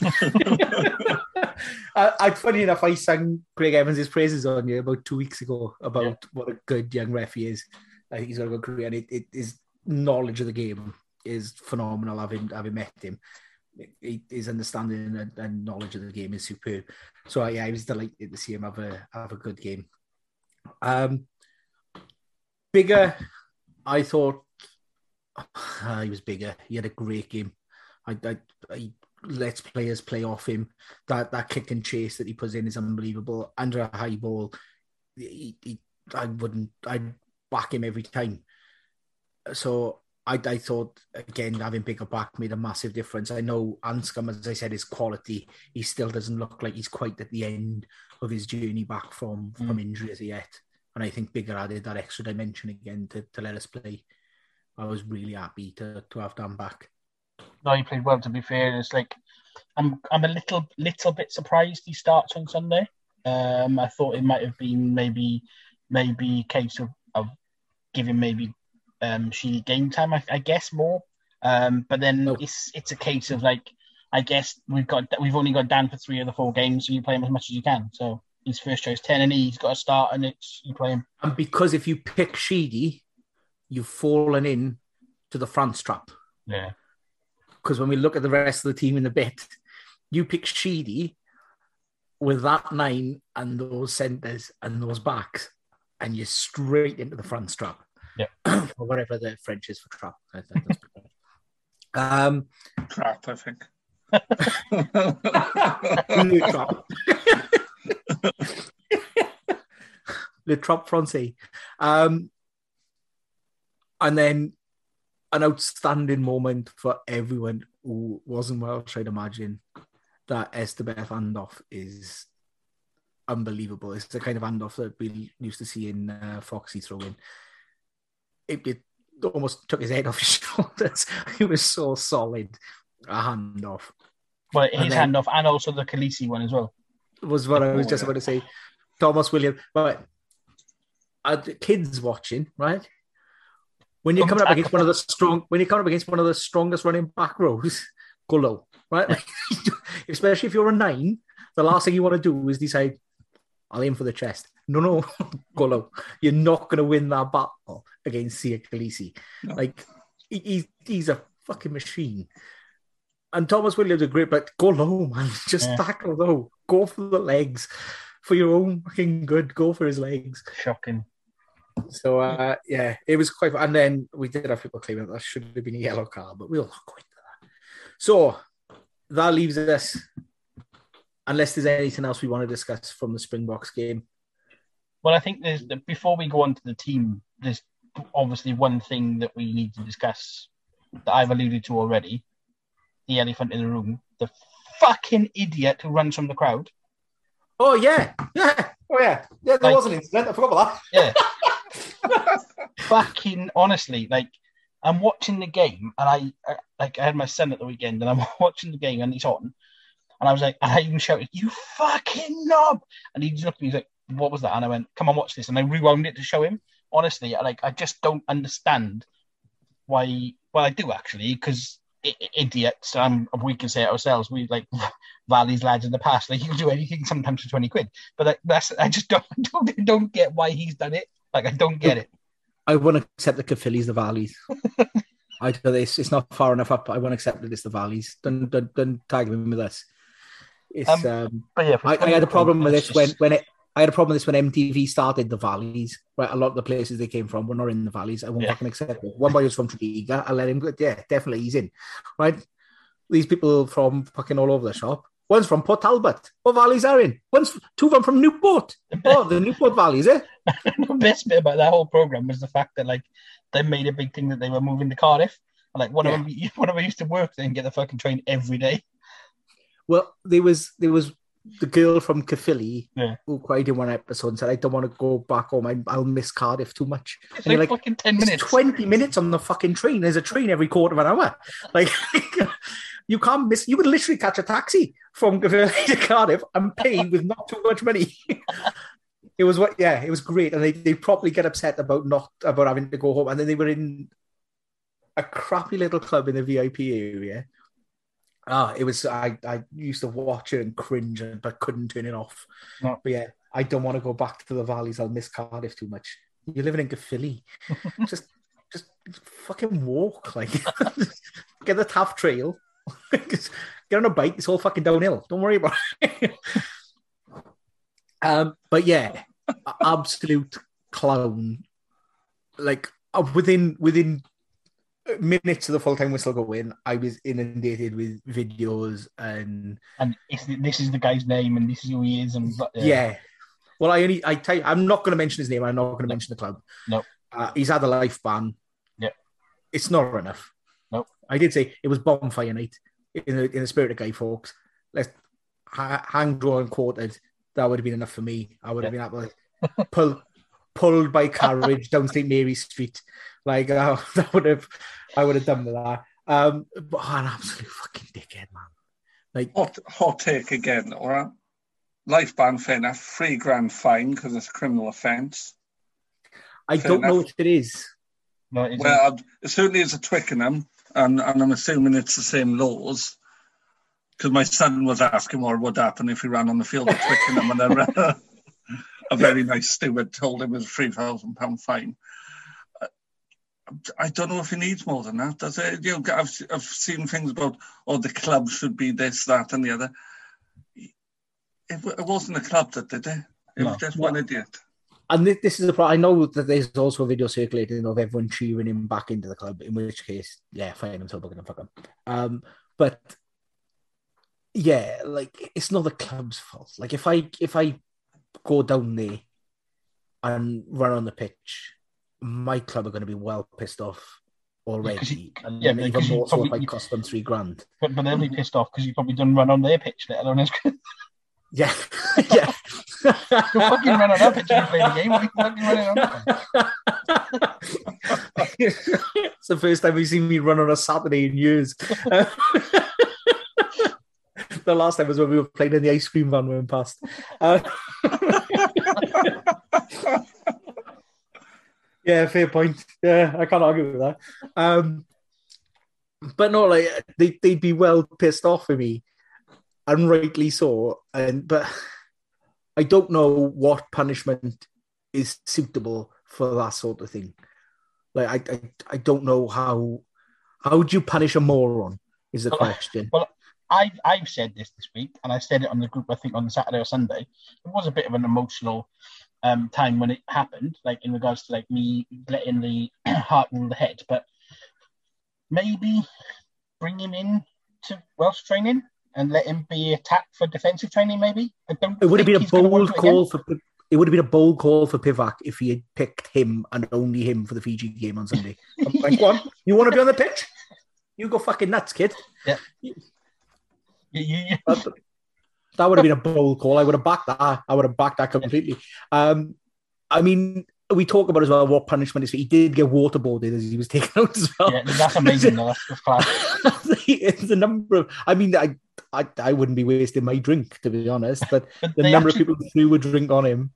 *laughs* *laughs* I, I, funny enough, I sang Craig Evans' praises on you about two weeks ago about yeah. what a good young ref he is. I think he's got a good career, and it, it is knowledge of the game is phenomenal. Having having met him, his understanding and, and, knowledge of the game is superb. So yeah, I was delighted to see him have a have a good game. Um, Biggar, I thought uh, *sighs* he was bigger. He had a great game. I, I, I lets players play off him. That that kick and chase that he puts in is unbelievable. Under a high ball, he, he, I wouldn't. I'd back him every time. So I, I thought again having Biggar back made a massive difference. I know Anscombe, as I said, is quality. He still doesn't look like he's quite at the end of his journey back from from Mm. injury as yet. And I think Biggar added that extra dimension again to, to let us play. I was really happy to, to have Dan back. No, he played well. To be fair, it's like I'm I'm a little little bit surprised he starts on Sunday. Um, I thought it might have been maybe maybe a case of, of giving maybe um Sheedy game time. I, I guess more. Um, but then No. it's it's a case of like I guess we've got we've only got Dan for three of the four games, so you play him as much as you can. So his first choice ten, and he's got to start, and it's you play him. And because if you pick Sheedy, you've fallen in to the France trap. Yeah, Because when we look at the rest of the team in the bit, you pick Sheedy with that nine and those centres and those backs, and you're straight into the front trap. Yeah. *clears throat* or whatever the French is for trap. I think that's better. um, trap, I think. *laughs* Le trap. *laughs* Le trap français. Um, and then an outstanding moment for everyone who wasn't Welsh, I'd imagine, that Etzebeth handoff is unbelievable. It's the kind of handoff that we used to see in uh, Foxy throwing. It, it almost took his head *laughs* off his shoulders. It was so solid, a handoff. but And his then- handoff and also the Kolisi one as well. was what I was just about to say. Tomos William, but uh, the kids watching, right? When you're coming up against one of the strong, when you're coming up against one of the strongest running back rows, *laughs* go low, right? Like, *laughs* especially if you're a nine, the last thing you want to do is decide, I'll aim for the chest. No, no, *laughs* go low. You're not going to win that battle against Siya Kolisi. No. Like, he's, he's a fucking machine. And Tomos Williams are great, but go low, man. Just Yeah. tackle low. Go for the legs. For your own fucking good, go for his legs. Shocking. So uh, yeah, it was quite. And then we did have people claiming that, that should have been a yellow card, but we'll not go into that. So that leaves us, unless there's anything else we want to discuss from the Springboks game. Well, I think there's before we go on to the team, there's obviously one thing that we need to discuss that I've alluded to already. The elephant in the room, the fucking idiot who runs from the crowd. Oh yeah, yeah, *laughs* oh yeah, yeah. There Like- was an incident. I forgot about that. Yeah. *laughs* fucking honestly, like I'm watching the game and I, I like I had my son at the weekend and I'm *laughs* watching the game and he's on. And I was like, and I even shouted, You fucking knob! And he just looked at me, he's like, What was that? And I went, Come on, watch this. And I rewound it to show him. Honestly, like I just don't understand why well I do actually, because idiots, um we can say it ourselves, we like *laughs* Valley's lads in the past, like you can do anything sometimes for 20 quid. But like, that's I just don't *laughs* don't, don't get why he's done it. Like I don't get it. I won't accept the Caphillies, the Valleys. *laughs* I do this. It's not far enough up. I won't accept that it's the Valleys. Don't don't, don't tag me with this. It's Um, um, But yeah, I, I had a problem with this when just- when it. I had a problem with this when MTV started the valleys. Right, a lot of the places they came from were not in the valleys. I won't Yeah. fucking accept it. One boy was from Tredegar. I let him go. Yeah, definitely he's in. Right, these people from fucking all over the shop. One's from Port Talbot. What valleys are in? One's two of them from Newport. *laughs* Oh, the Newport valleys, eh? *laughs* the best bit about that whole program was the fact that like they made a big thing that they were moving to Cardiff. Like one Yeah. of them, *laughs* one of them used to work there and get the fucking train every day. Well, there was there was the girl from Caerphilly Yeah. who cried in one episode and said, "I don't want to go back home. I, I'll miss Cardiff too much." It's And like, like, fucking ten minutes. 20 minutes on the fucking train. There's a train every quarter of an hour. *laughs* Like, you can't miss. You could literally catch a taxi from Caerphilly to Cardiff and pay with not too much money. It was what, yeah, it was great. And they, they probably get upset about not about having to go home. And then they were in a crappy little club in the VIP area. Ah, it was. I, I used to watch it and cringe, but couldn't turn it off. No. But yeah, I don't want to go back to the valleys. I'll miss Cardiff too much. You're living in Caerphilly. *laughs* just, just fucking walk. Like, *laughs* get the Taff Trail. *laughs* Get on a bike. It's all fucking downhill. Don't worry about it. um, but yeah, absolute clown. Like uh, within within minutes of the full time whistle going, I was inundated with videos and And this is the guy's name and this is who he is. And yeah. Well, I only I tell you, I'm not going to mention his name. I'm not going to mention the club. No. Uh, he's had a life ban. Yep. it's not enough. Nope. I did say it was bonfire night in the, in the spirit of Guy Fawkes. Let's ha- hang, draw, and quartered. That would have been enough for me. I would have been able to pull, pulled by carriage down St Mary's Street. Like uh, *laughs* that would have, I would have done with that. Um, but oh, an absolute fucking dickhead, man. Like Hot, hot take again, all right? Life ban, fair enough. Three grand fine because it's a criminal offence. I fair don't know enough. what it is. No, it. Well, it certainly is a Twickenham, and, and I'm assuming it's the same laws. Because my son was asking what would happen if he ran on the field at Twickenham, and a, *laughs* a very nice steward told him it was a three thousand pound fine. I don't know if he needs more than that. Does it? You know, I've I've seen things about oh the club should be this, that, and the other. It, it wasn't a club that did it. It No. was just one idiot. And this is the problem. I know that there's also a video circulating of everyone cheering him back into the club. In which case, yeah, fine, I'm still booking him. Fuck him. Um, but yeah, like it's not the club's fault. Like if I if I go down there and run on the pitch, my club are going to be well pissed off already, you- and yeah, even more so if I cost them three grand. but, but they'll be pissed off because you probably done run on their pitch, let alone his. Yeah, *laughs* yeah. fucking run on our pitch and play the game. What are you fucking running on? *laughs* it's the first time you've seen me run on a Saturday in years. *laughs* the last time was when we were playing in the ice cream van when we passed. Uh, *laughs* yeah, fair point. Yeah, I can't argue with that. Um, but no, like they they'd be well pissed off with me, and rightly so. And but I don't know what punishment is suitable for that sort of thing. Like I, I, I don't know how how would you punish a moron is the Well, question. Well, I've I've said this this week, and I said it on the group. I think on Saturday or Sunday. It was a bit of an emotional um, time when it happened, like in regards to like me letting the *clears throat* heart rule the head. But maybe bring him in to Welsh training and let him be attacked for defensive training. Maybe I don't. It would have been a he's gonna want bold call for it would have been a bold call for Pivac if he had picked him and only him for the Fiji game on Sunday. *laughs* Like, go on, you want to be on the pitch? You go fucking nuts, kid. You- That, that would have been a bold call. I would have backed that. I would have backed that completely. Um, I mean, we talk about as well what punishment is. He did get waterboarded as he was taken out as well. yeah, that's amazing. though. That's, that's class. *laughs* it's the number of. I mean, I, I I wouldn't be wasting my drink to be honest, but But the number actually- of people who threw a drink on him.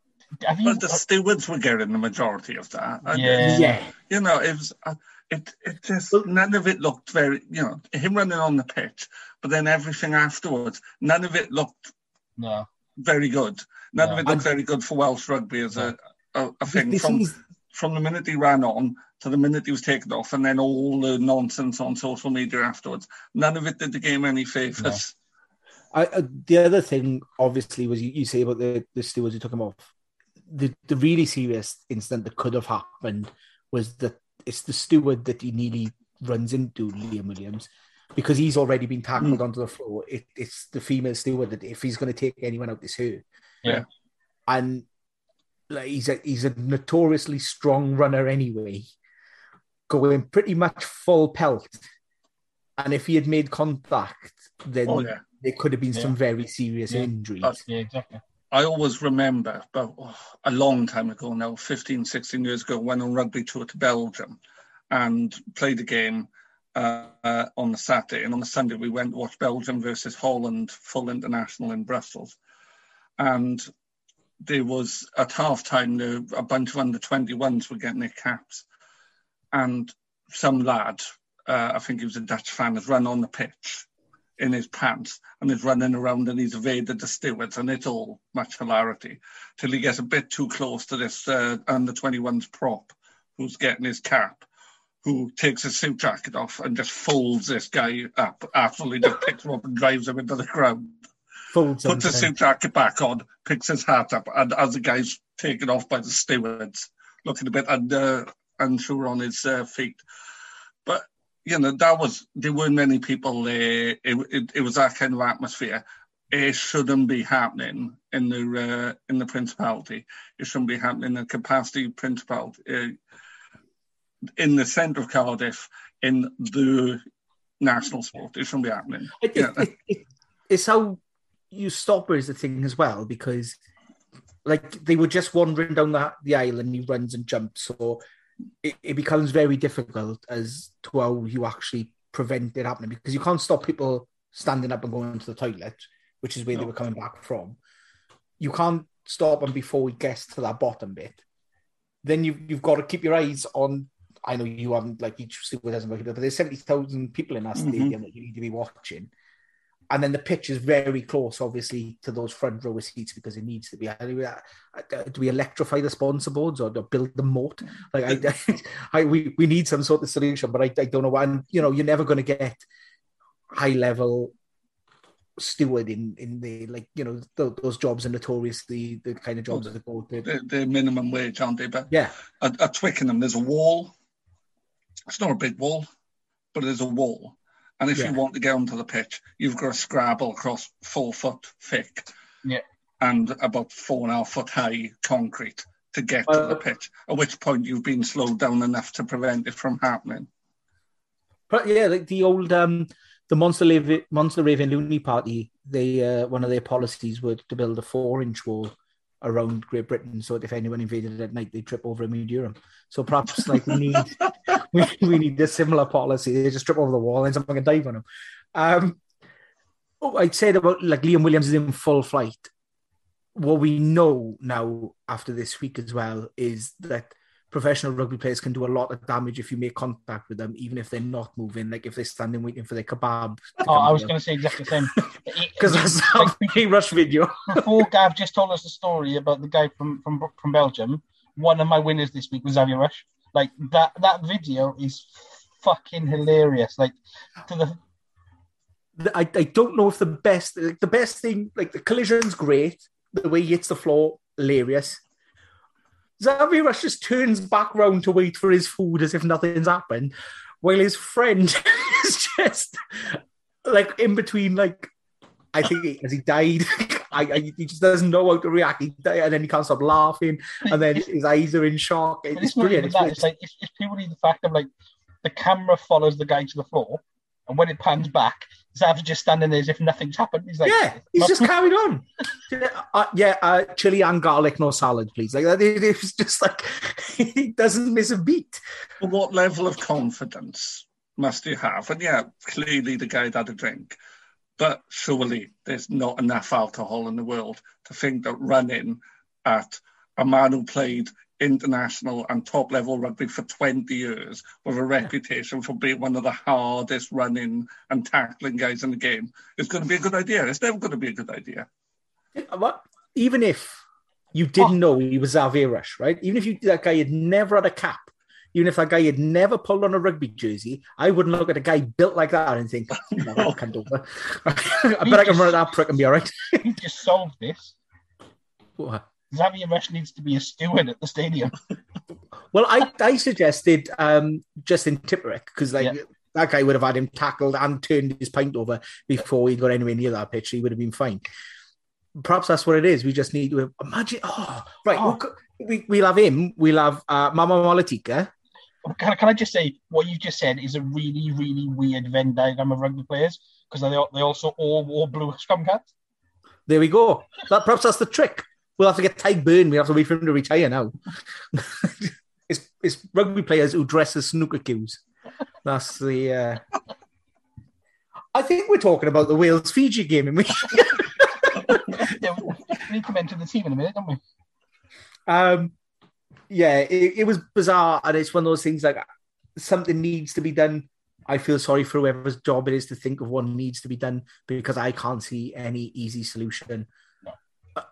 Have you, But the stewards were getting the majority of that. And, Yeah. Yeah, you know, it was uh, it it just none of it looked very you know him running on the pitch, but then everything afterwards, none of it looked no. very good. None of it looked very good for Welsh rugby as a a, a thing this from is from the minute he ran on to the minute he was taken off, and then all the nonsense on social media afterwards. None of it did the game any favors. I, uh, the other thing, obviously, was you, you say about the, the stewards who took him off. The the really serious incident that could have happened was that it's the steward that he nearly runs into Liam Williams because he's already been tackled hmm. onto the floor. It, it's the female steward that if he's going to take anyone out, it's her. Yeah. and like he's a he's a notoriously strong runner anyway, going pretty much full pelt. And if he had made contact, then Oh yeah. there could have been some very serious Yeah. injuries. Yeah, exactly. I always remember about oh, a long time ago now, 15, 16 years ago, went on rugby tour to Belgium and played a game uh, uh, on the Saturday. And on the Sunday, we went to watch Belgium versus Holland, full international in Brussels. And there was at half time, a bunch of under 21s were getting their caps. And some lad, uh, I think he was a Dutch fan, has run on the pitch in his pants and is running around and he's evaded the stewards and it's all much hilarity till he gets a bit too close to this uh, under 21's prop who's getting his cap who takes his suit jacket off and just folds this guy up absolutely just picks him up and drives him into the ground. Folds puts his suit jacket back on picks his hat up and as the guy's taken off by the stewards looking a bit under, unsure on his uh, feet. But you know that was there weren't many people there. It, it, it was that kind of atmosphere. It shouldn't be happening in the uh, in the principality. It shouldn't be happening in the capacity principality. Uh, in the centre of Cardiff in the national sport. It shouldn't be happening. It, Yeah. it, it, it's how you stop her is the thing as well because like they were just wandering down the, the aisle and he runs and jumps so it, it becomes very difficult as to how you actually prevent it happening because you can't stop people standing up and going to the toilet which is where they were coming back from. You can't stop them before we get to that bottom bit. Then you've, you've got to keep your eyes on I know you haven't like each sleep doesn't but there's 70,000 people in that Mhm. stadium that you need to be watching and then the pitch is very close, obviously, to those front row seats because it needs to be. Do we, uh, do we electrify the sponsor boards or build the moat? Like, I, *laughs* I, we, we need some sort of solution, but I, I don't know. why. And you know, you're never going to get high level steward in in the like you know th- those jobs are notoriously the kind of jobs that go to They're, they're minimum wage, aren't they? But yeah at, at Twickenham, there's a wall. It's not a big wall, but there's a wall. And if Yeah. you want to get onto the pitch, you've got to scrabble across four foot thick Yeah. and about four and a half foot high concrete to get to Uh, the pitch, at which point you've been slowed down enough to prevent it from happening. But yeah, like the old um the Monster Raving Monster Raving Loony Party, they uh, one of their policies was to build a four inch wall around Great Britain so that if anyone invaded at night they'd trip over and Durham. So perhaps like we need *laughs* we, *laughs* we need a similar policy. They just trip over the wall and someone can dive on them. Um oh, I said about like Liam Williams is in full flight. What we know now after this week as well is that professional rugby players can do a lot of damage if you make contact with them, even if they're not moving. Like if they're standing waiting for their kebab. Oh, I was going to say exactly the same. *laughs* because that's how he rush video. Before Gav just told us the story about the guy from, from from Belgium, one of my winners this week was Xavier Rush. Like that that video is fucking hilarious. Like to the I, I don't know if the best like the best thing like the collision's great, the way he hits the floor hilarious. Xavier Rush just turns back round to wait for his food as if nothing's happened, while his friend *laughs* is just like in between. Like I think has he died? *laughs* I, I, he just doesn't know how to react, he, and then he can't stop laughing, and then *laughs* his eyes are in shock. It's it's brilliant. that. It's, It's like it's, it's purely the fact of like the camera follows the guy to the floor, and when it pans back, Zav's just standing there as if nothing's happened. He's like, yeah, he's just carried on. *laughs* Uh, yeah, uh, chili and garlic, no salad, please. Like that, *laughs* it, it was just like he doesn't miss a beat. But what level of confidence must you have? And yeah, clearly the guy had a drink, but surely there's not enough alcohol in the world to think that running at a man who played international and top level rugby for 20 years with a reputation for being one of the hardest running and tackling guys in the game is going to be a good idea. It's never going to be a good idea. What? Even if you didn't oh. know he was Xavier Rush, right? Even if you that guy had never had a cap, even if that guy had never pulled on a rugby jersey, I wouldn't look at a guy built like that and think, no, *laughs* I can't do that. I bet I can run at that prick and be all right. *laughs* we just solved this. What? Xavier Rush needs to be a steward at the stadium. *laughs* Well, I, I suggested um, Justin Tipuric because like Yeah. that guy would have had him tackled and turned his pint over before he got anywhere near that pitch. He would have been fine. Perhaps that's what it is. We just need to imagine. Oh, right. Oh. We'll, co- we, we'll have him. We'll have uh, Mama Malatika. Can, I- can I just say what you just said is a really, really weird Venn diagram of rugby players because they they also all wore blue scrum caps. There we go. That perhaps that's the trick. We'll have to get Tadhg Beirne. We have to wait for him to retire now. *laughs* it's, it's rugby players who dress as snooker cues. That's the. Uh... I think we're talking about the Wales Fiji game, and we. *laughs* yeah, we we need to mention the team in a minute, don't we? Um, yeah, it, it was bizarre, and it's one of those things like something needs to be done. I feel sorry for whoever's job it is to think of what needs to be done because I can't see any easy solution.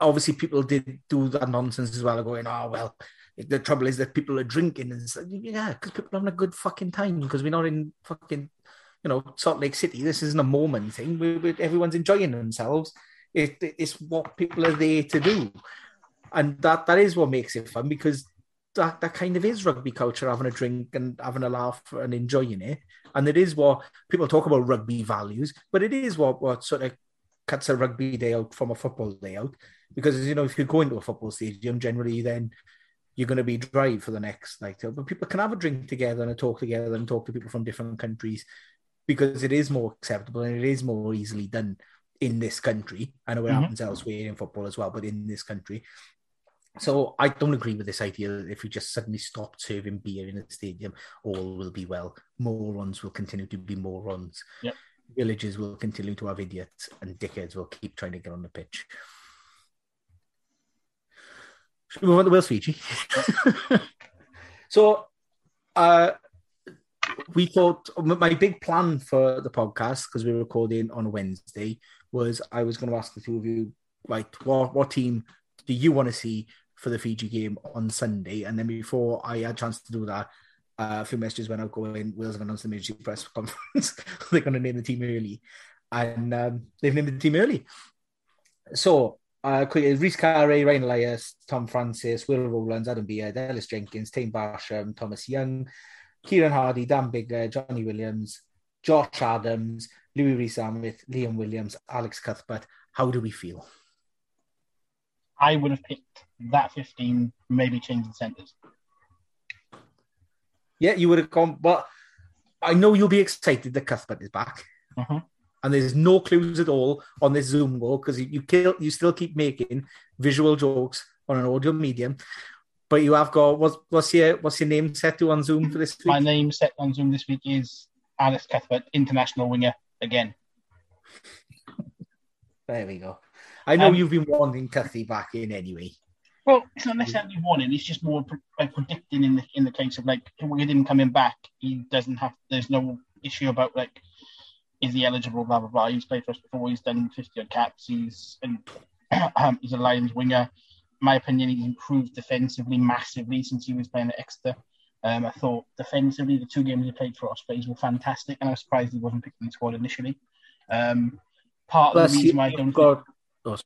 Obviously, people did do that nonsense as well, going, "Oh well." The trouble is that people are drinking, and yeah, because people are having a good fucking time because we're not in fucking, you know, Salt Lake City. This isn't a moment thing. We, we, everyone's enjoying themselves. It, it's what people are there to do and that that is what makes it fun because that that kind of is rugby culture having a drink and having a laugh and enjoying it and it is what people talk about rugby values but it is what what sort of cuts a rugby day out from a football day out because you know if you go into a football stadium generally then you're going to be dry for the next night. But people can have a drink together and talk together and talk to people from different countries because it is more acceptable and it is more easily done in this country. I know it mm-hmm. happens elsewhere in football as well, but in this country. So I don't agree with this idea that if we just suddenly stop serving beer in the stadium, all will be well. Morons will continue to be morons. Yep. Villages will continue to have idiots, and dickheads will keep trying to get on the pitch. Should we move on to Wales *laughs* Fiji? so, uh, we thought my big plan for the podcast because we are recording on Wednesday was I was going to ask the two of you, like, what what team do you want to see for the Fiji game on Sunday? And then before I had a chance to do that, uh, a few messages went out going, Wales have announced the emergency press conference. *laughs* They're going to name the team early, and um, they've named the team early. So uh, Rhys Carré, Ryan Elias, Tom Francis, Will Rowlands, Adam Beard, Ellis Jenkins, Taine Basham, Thomas Young, Kieran Hardy, Dan Biggar, Johnny Williams, Josh Adams, Louis Rees-Zammit, Liam Williams, Alex Cuthbert. How do we feel? I would have picked that 15, maybe changing centres. Yeah, you would have gone, but I know you'll be excited that Cuthbert is back. Uh-huh and there's no clues at all on this Zoom call because you kill, you still keep making visual jokes on an audio medium. But you have got what's what's your what's your name set to on Zoom for this week? My name set on Zoom this week is Alex Cuthbert, international winger again. There we go. I know um, you've been wanting Cuthy back in anyway. Well, it's not necessarily wanting. It's just more like predicting in the in the case of like with him coming back, he doesn't have. There's no issue about like is he eligible? Blah blah blah. He's played for us before. He's done 50 odd caps. He's and *clears throat* um, he's a Lions winger. In my opinion, he's improved defensively massively since he was playing at Exeter. Um, I thought defensively, the two games he played for Ospreys were fantastic, and I was surprised he wasn't picked in the squad initially. Um, part plus of the reason why I don't. Got, oh,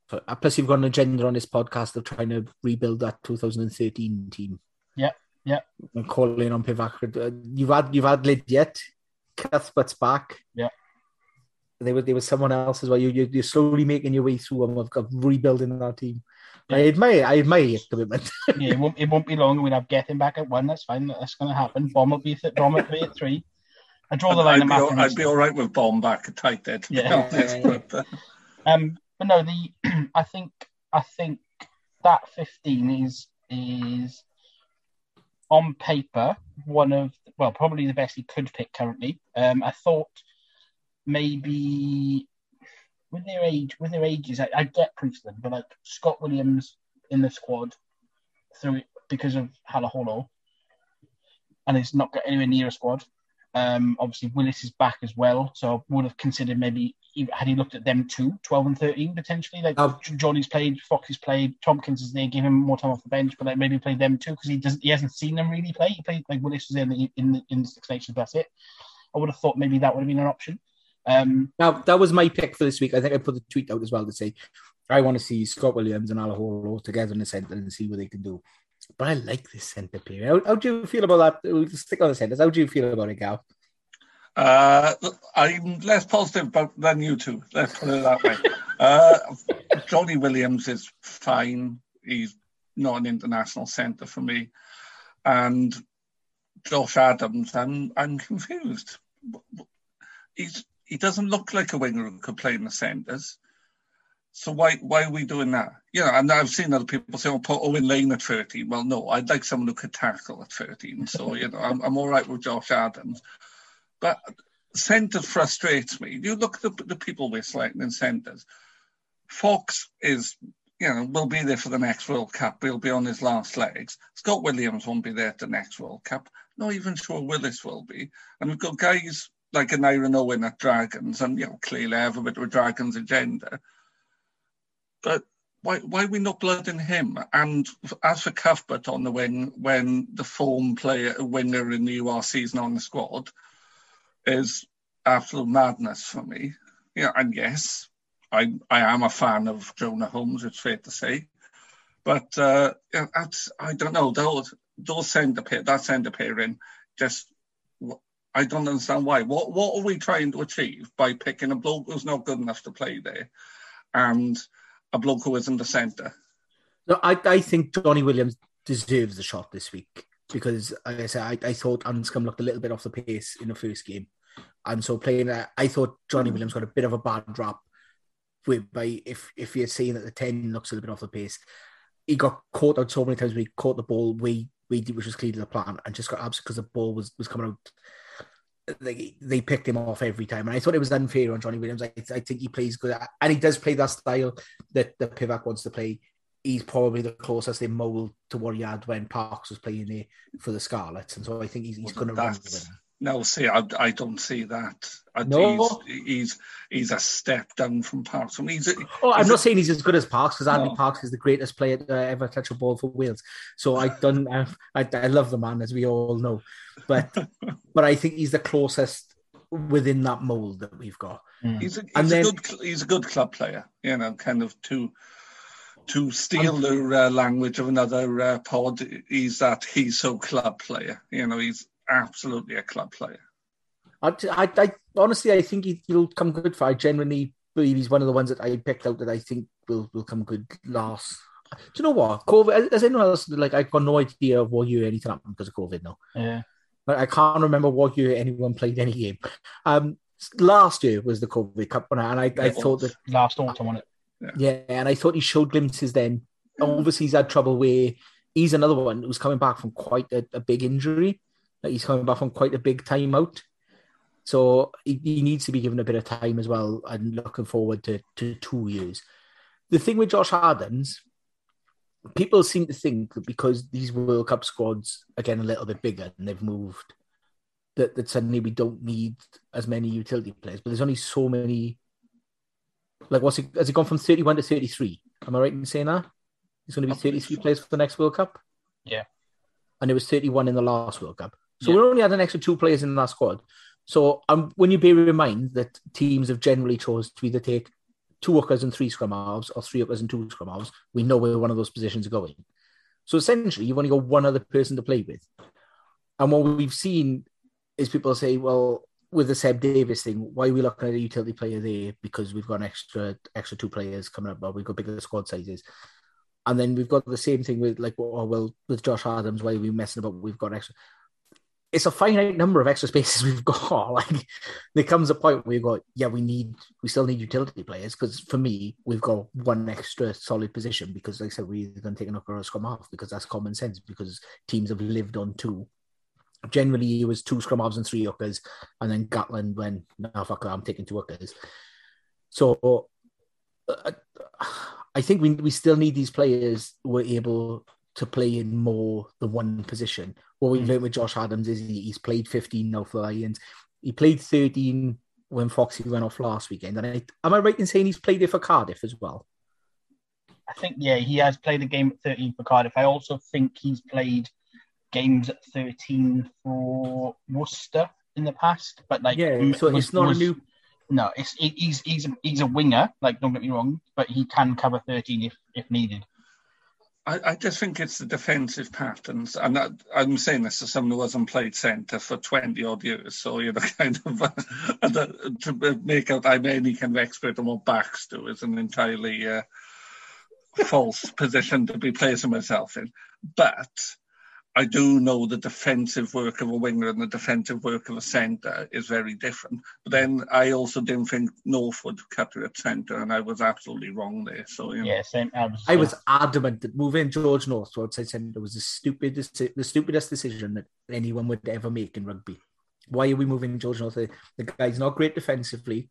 plus, you've got an agenda on this podcast of trying to rebuild that 2013 team. Yeah, yeah. And calling on Pivac. Uh, you've had you've had Lydiate, Cuthbert's back. Yeah there was there was someone else as well. You, you are slowly making your way through them of, of rebuilding that team. Yeah. I admire I admire your commitment. yeah, it won't, it won't be long. We'll have getting back at one. That's fine. That's going to happen. Bomb will be th- bomb will be at three. I draw the line. I'd, be all, I'd be all right with bomb back at tight there. Yeah. Honest, but, uh... um, but no, the *clears throat* I think I think that fifteen is is on paper one of well probably the best he could pick currently. Um, I thought maybe with their age, with their ages, I, I get Priestland, but like Scott Williams in the squad through it because of Halaholo, and he's not got anywhere near a squad. Um, obviously, Willis is back as well, so I would have considered maybe had he looked at them too, 12 and 13 potentially. Like oh. Johnny's played, Fox's played, Tompkins is there, give him more time off the bench, but like maybe play them too because he doesn't, he hasn't seen them really play. He played like Willis was in the in the, in the Six Nations, that's it. I would have thought maybe that would have been an option. Um, now that was my pick for this week. I think I put the tweet out as well to say I want to see Scott Williams and Halaholo together in the centre and see what they can do. But I like this centre period. How, how, do you feel about that? We'll stick on the centres. How do you feel about it, Gal? Uh, I'm less positive about than you two. Let's put it that way. uh, Johnny Williams is fine. He's not an international centre for me, and Josh Adams. I'm I'm confused. He's he doesn't look like a winger who could play in the centres. So why why are we doing that? You know, and I've seen other people say, "Oh, put Owen Lane at 13." Well, no, I'd like someone who could tackle at 13. So *laughs* you know, I'm, I'm all right with Josh Adams, but centre frustrates me. You look at the, the people we're selecting in centres. Fox is, you know, will be there for the next World Cup. He'll be on his last legs. Scott Williams won't be there at the next World Cup. Not even sure Willis will be. And we've got guys like Aneurin Owen at Dragons, and you know clearly I have a bit of a Dragons agenda. But why why are we not blooding him? And as for Cuthbert on the wing, when the form player winger in the URC is not on the squad, is absolute madness for me. Yeah, and yes, I I am a fan of Jonah Holmes. It's fair to say, but uh, I don't know those those centre pair that centre pairing just I don't understand why. What what are we trying to achieve by picking a bloke who's not good enough to play there, and a bloke who isn't the centre? No, I I think Johnny Williams deserves the shot this week because, like I said, I, I thought Anscombe looked a little bit off the pace in the first game. And so playing, uh, I thought Johnny Williams got a bit of a bad rap by if if you're saying that the 10 looks a little bit off the pace. He got caught out so many times. We caught the ball we, way deep, which was clearly the plan, and just got absent because the ball was was coming out they, they picked him off every time. And I thought it was unfair on Johnny Williams. I, I think he plays good, and he does play that style that the Pivac wants to play. He's probably the closest in mold to what he had when Parkes was playing there for the Scarlets. And so I think he's, he's going to run with No, see, I, I don't see that. I, no. He's, he's, he's a step down from Parkes. I mean, he's a, oh, I'm he's not a, saying he's as good as Parkes because Andy no. Parkes is the greatest player to ever touch a ball for Wales. So I done. I, I love the man, as we all know but *laughs* but I think he's the closest within that mold that we've got. Mm. He's, a, he's and a good he's a good club player, you know, kind of to to steal the uh, language of another uh, pod. He's that he's so club player, you know, he's absolutely a club player. I, I, I honestly, I think he'll come good for. I genuinely believe he's one of the ones that I picked out that I think will will come good last. Do you know what? COVID. As anyone else, like I've got no idea of what year anything happened because of COVID now. Yeah. But I can't remember what year anyone played any game. Um, last year was the COVID Cup one, and I, I thought that last autumn on it. Yeah. yeah, and I thought he showed glimpses then. Obviously, he's had trouble where he's another one who's coming back from quite a, a big injury. Like he's coming back from quite a big time out. So he, he, needs to be given a bit of time as well. And looking forward to, to two years. The thing with Josh Adams, people seem to think that because these World Cup squads are getting a little bit bigger and they've moved, that, that suddenly we don't need as many utility players. But there's only so many. Like, what's it? Has it gone from 31 to 33? Am I right in saying that? It's going to be 33 players for the next World Cup. Yeah. And it was 31 in the last World Cup. So yeah. we only had an extra two players in that squad. So um, when you bear in mind that teams have generally chose to either take two hookers and three scrum halves, or three hookers and two scrum halves, we know where one of those positions are going. So essentially, you've only got one other person to play with. And what we've seen is people say, well, with the Seb Davies thing, why are we looking at a utility player there? Because we've got an extra extra two players coming up, but we've got bigger squad sizes. And then we've got the same thing with like, oh, well, with Josh Adams, why are we messing about? We've got extra it's a finite number of extra spaces *laughs* we've got. *laughs* Like there comes a point where you go, yeah, we need, we still need utility players because for me, we've got one extra solid position because, like I said, we're going to take an or a scrum half because that's common sense because teams have lived on two. Generally, it was two scrum halves and three hookers, and then Gatland went, no fuck I'm taking two hookers. So uh, I think we we still need these players who are able to play in more than one position. What we've mm. learned with Josh Adams is he, he's played 15 now for the Lions. He played 13 when Foxy went off last weekend. And I, am I right in saying he's played it for Cardiff as well? I think, yeah, he has played a game at 13 for Cardiff. I also think he's played games at 13 for Worcester in the past. But like, yeah, so was, it's not was, a new. No, it's he's he's a, he's a winger. Like, don't get me wrong, but he can cover 13 if if needed. I, I, just think it's the defensive patterns, and I'm saying this as someone who hasn't played centre for 20 odd years, so you know, *laughs* kind of uh, to make out I'm any kind of expert on what backs do is an entirely uh, false position to be placing myself in. But I do know the defensive work of a winger and the defensive work of a centre is very different. But then I also didn't think North would cut it at centre, and I was absolutely wrong there. So you know. yeah, same. I was, I was adamant that moving George North to outside centre was the stupidest, the stupidest decision that anyone would ever make in rugby. Why are we moving George North? The guy's not great defensively.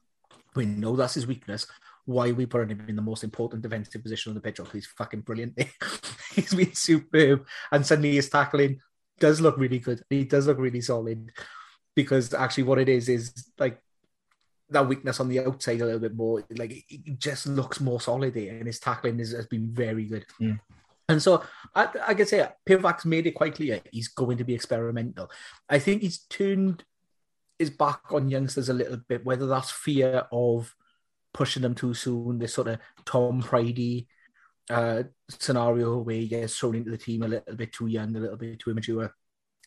We know that's his weakness why are we putting him in the most important defensive position on the pitch? He's fucking brilliant. *laughs* he's been superb, and suddenly his tackling does look really good. He does look really solid because actually, what it is is like that weakness on the outside a little bit more. Like it just looks more solid there, and his tackling is, has been very good. Mm. And so I, I can say Pivac's made it quite clear he's going to be experimental. I think he's turned his back on youngsters a little bit, whether that's fear of pushing them too soon. This sort of Tom Prydie uh, scenario where he gets thrown into the team a little bit too young, a little bit too immature,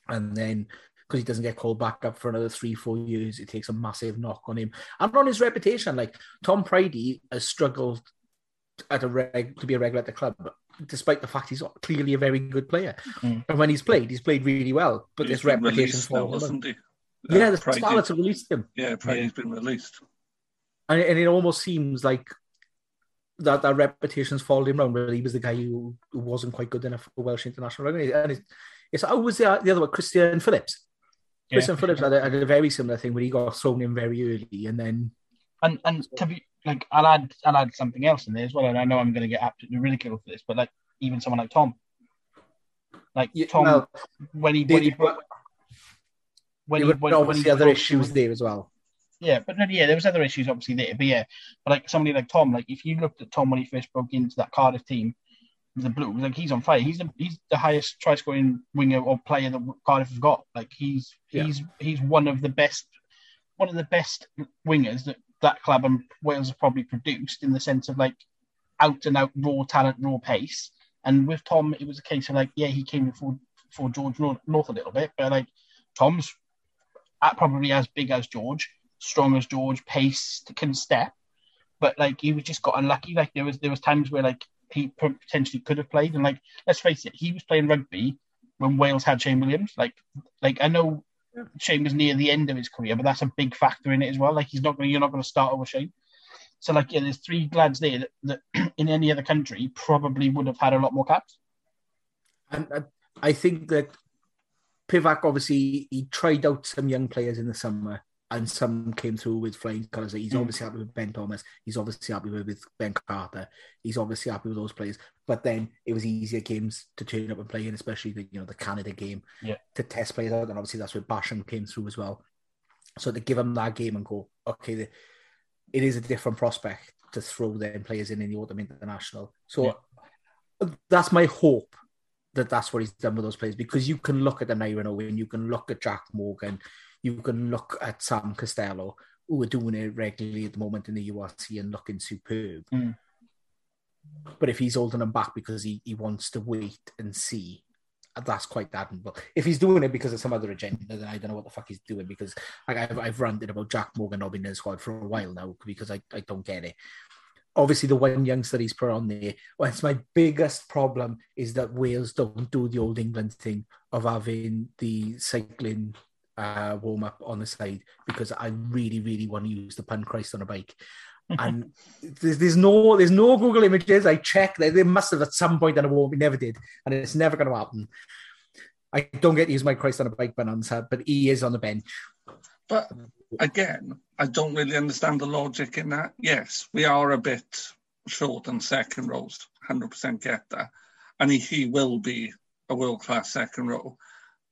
and then because he doesn't get called back up for another three, four years, it takes a massive knock on him and on his reputation. Like Tom Prydie has struggled at a reg to be a regular at the club despite the fact he's clearly a very good player. Mm. And when he's played, he's played really well. But He's this reputation's released now, fallen. wasn't he? Yeah, Uh, the Friday. Scarlets have released him. Yeah, Prydie's been released. And, and it almost seems like that that reputation's fallen around Really, he was the guy who, who wasn't quite good enough for Welsh international rugby. And it's, it's oh, was the, the other one, Christian Phillips. Yeah. Christian Phillips had a, had a very similar thing where he got thrown in very early and then And and to be like, I'll add I'll add something else in there as well. And I know I'm going to get absolutely ridiculed for this, but like even someone like Tom, like Yeah, Tom, well, when he when he when he when, when obviously he other broke issues through- there as well. Yeah, but then, yeah, there was other issues obviously there, but yeah, but like somebody like Tom, like if you looked at Tom when he first broke into that Cardiff team, the Blues, like he's on fire. He's the he's the highest try scoring winger or player that Cardiff have got. Like he's Yeah. he's he's one of the best one of the best wingers that that club and Wales have probably produced in the sense of like out and out raw talent, raw pace. And with Tom, it was a case of like, yeah, he came before for George North, North a little bit, but like Tom's at probably as big as George, strong as George, pace, can step. But like he was just got unlucky. Like there was there was times where like he potentially could have played, and like let's face it, he was playing rugby when Wales had Shane Williams. Like like I know Shane was near the end of his career, but that's a big factor in it as well. Like he's not going, you're not going to start over Shane. So like yeah, there's three lads there that, that *clears throat* in any other country probably would have had a lot more caps. And uh, I think that Pivac obviously he tried out some young players in the summer, and some came through with flying colours. He's Mm. obviously happy with Ben Thomas. He's obviously happy with, with Ben Carter. He's obviously happy with those players. But then it was easier games to turn up and play in, especially the you know the Canada game Yeah. to test players out. And obviously that's where Basham came through as well. So to give him that game and go, okay, the, it is a different prospect to throw them players in in the autumn international. So that's my hope that that's what he's done with those players because you can look at the Iron and you can look at Jack Morgan, you can look at Sam Costelow, who are doing it regularly at the moment in the URC and looking superb. Mm. But if he's holding them back because he, he wants to wait and see, that's quite admirable. If he's doing it because of some other agenda, then I don't know what the fuck he's doing because like, I've, I've ranted about Jack Morgan not being in the squad for a while now because I, I don't get it obviously the one youngster he's put on there. Well, it's my biggest problem is that Wales don't do the old England thing of having the cycling uh, warm up on the side because I really, really want to use the pun Christ on a bike. And *laughs* there's, there's no there's no Google images. I checked. They, they must have at some point, point it won't. We never did, and it's never going to happen. I don't get to use my Christ on a bike bonanza, but he is on the bench. But again, I don't really understand the logic in that. Yes, we are a bit short on second rows, 100% get that. And he, he will be a world class second row.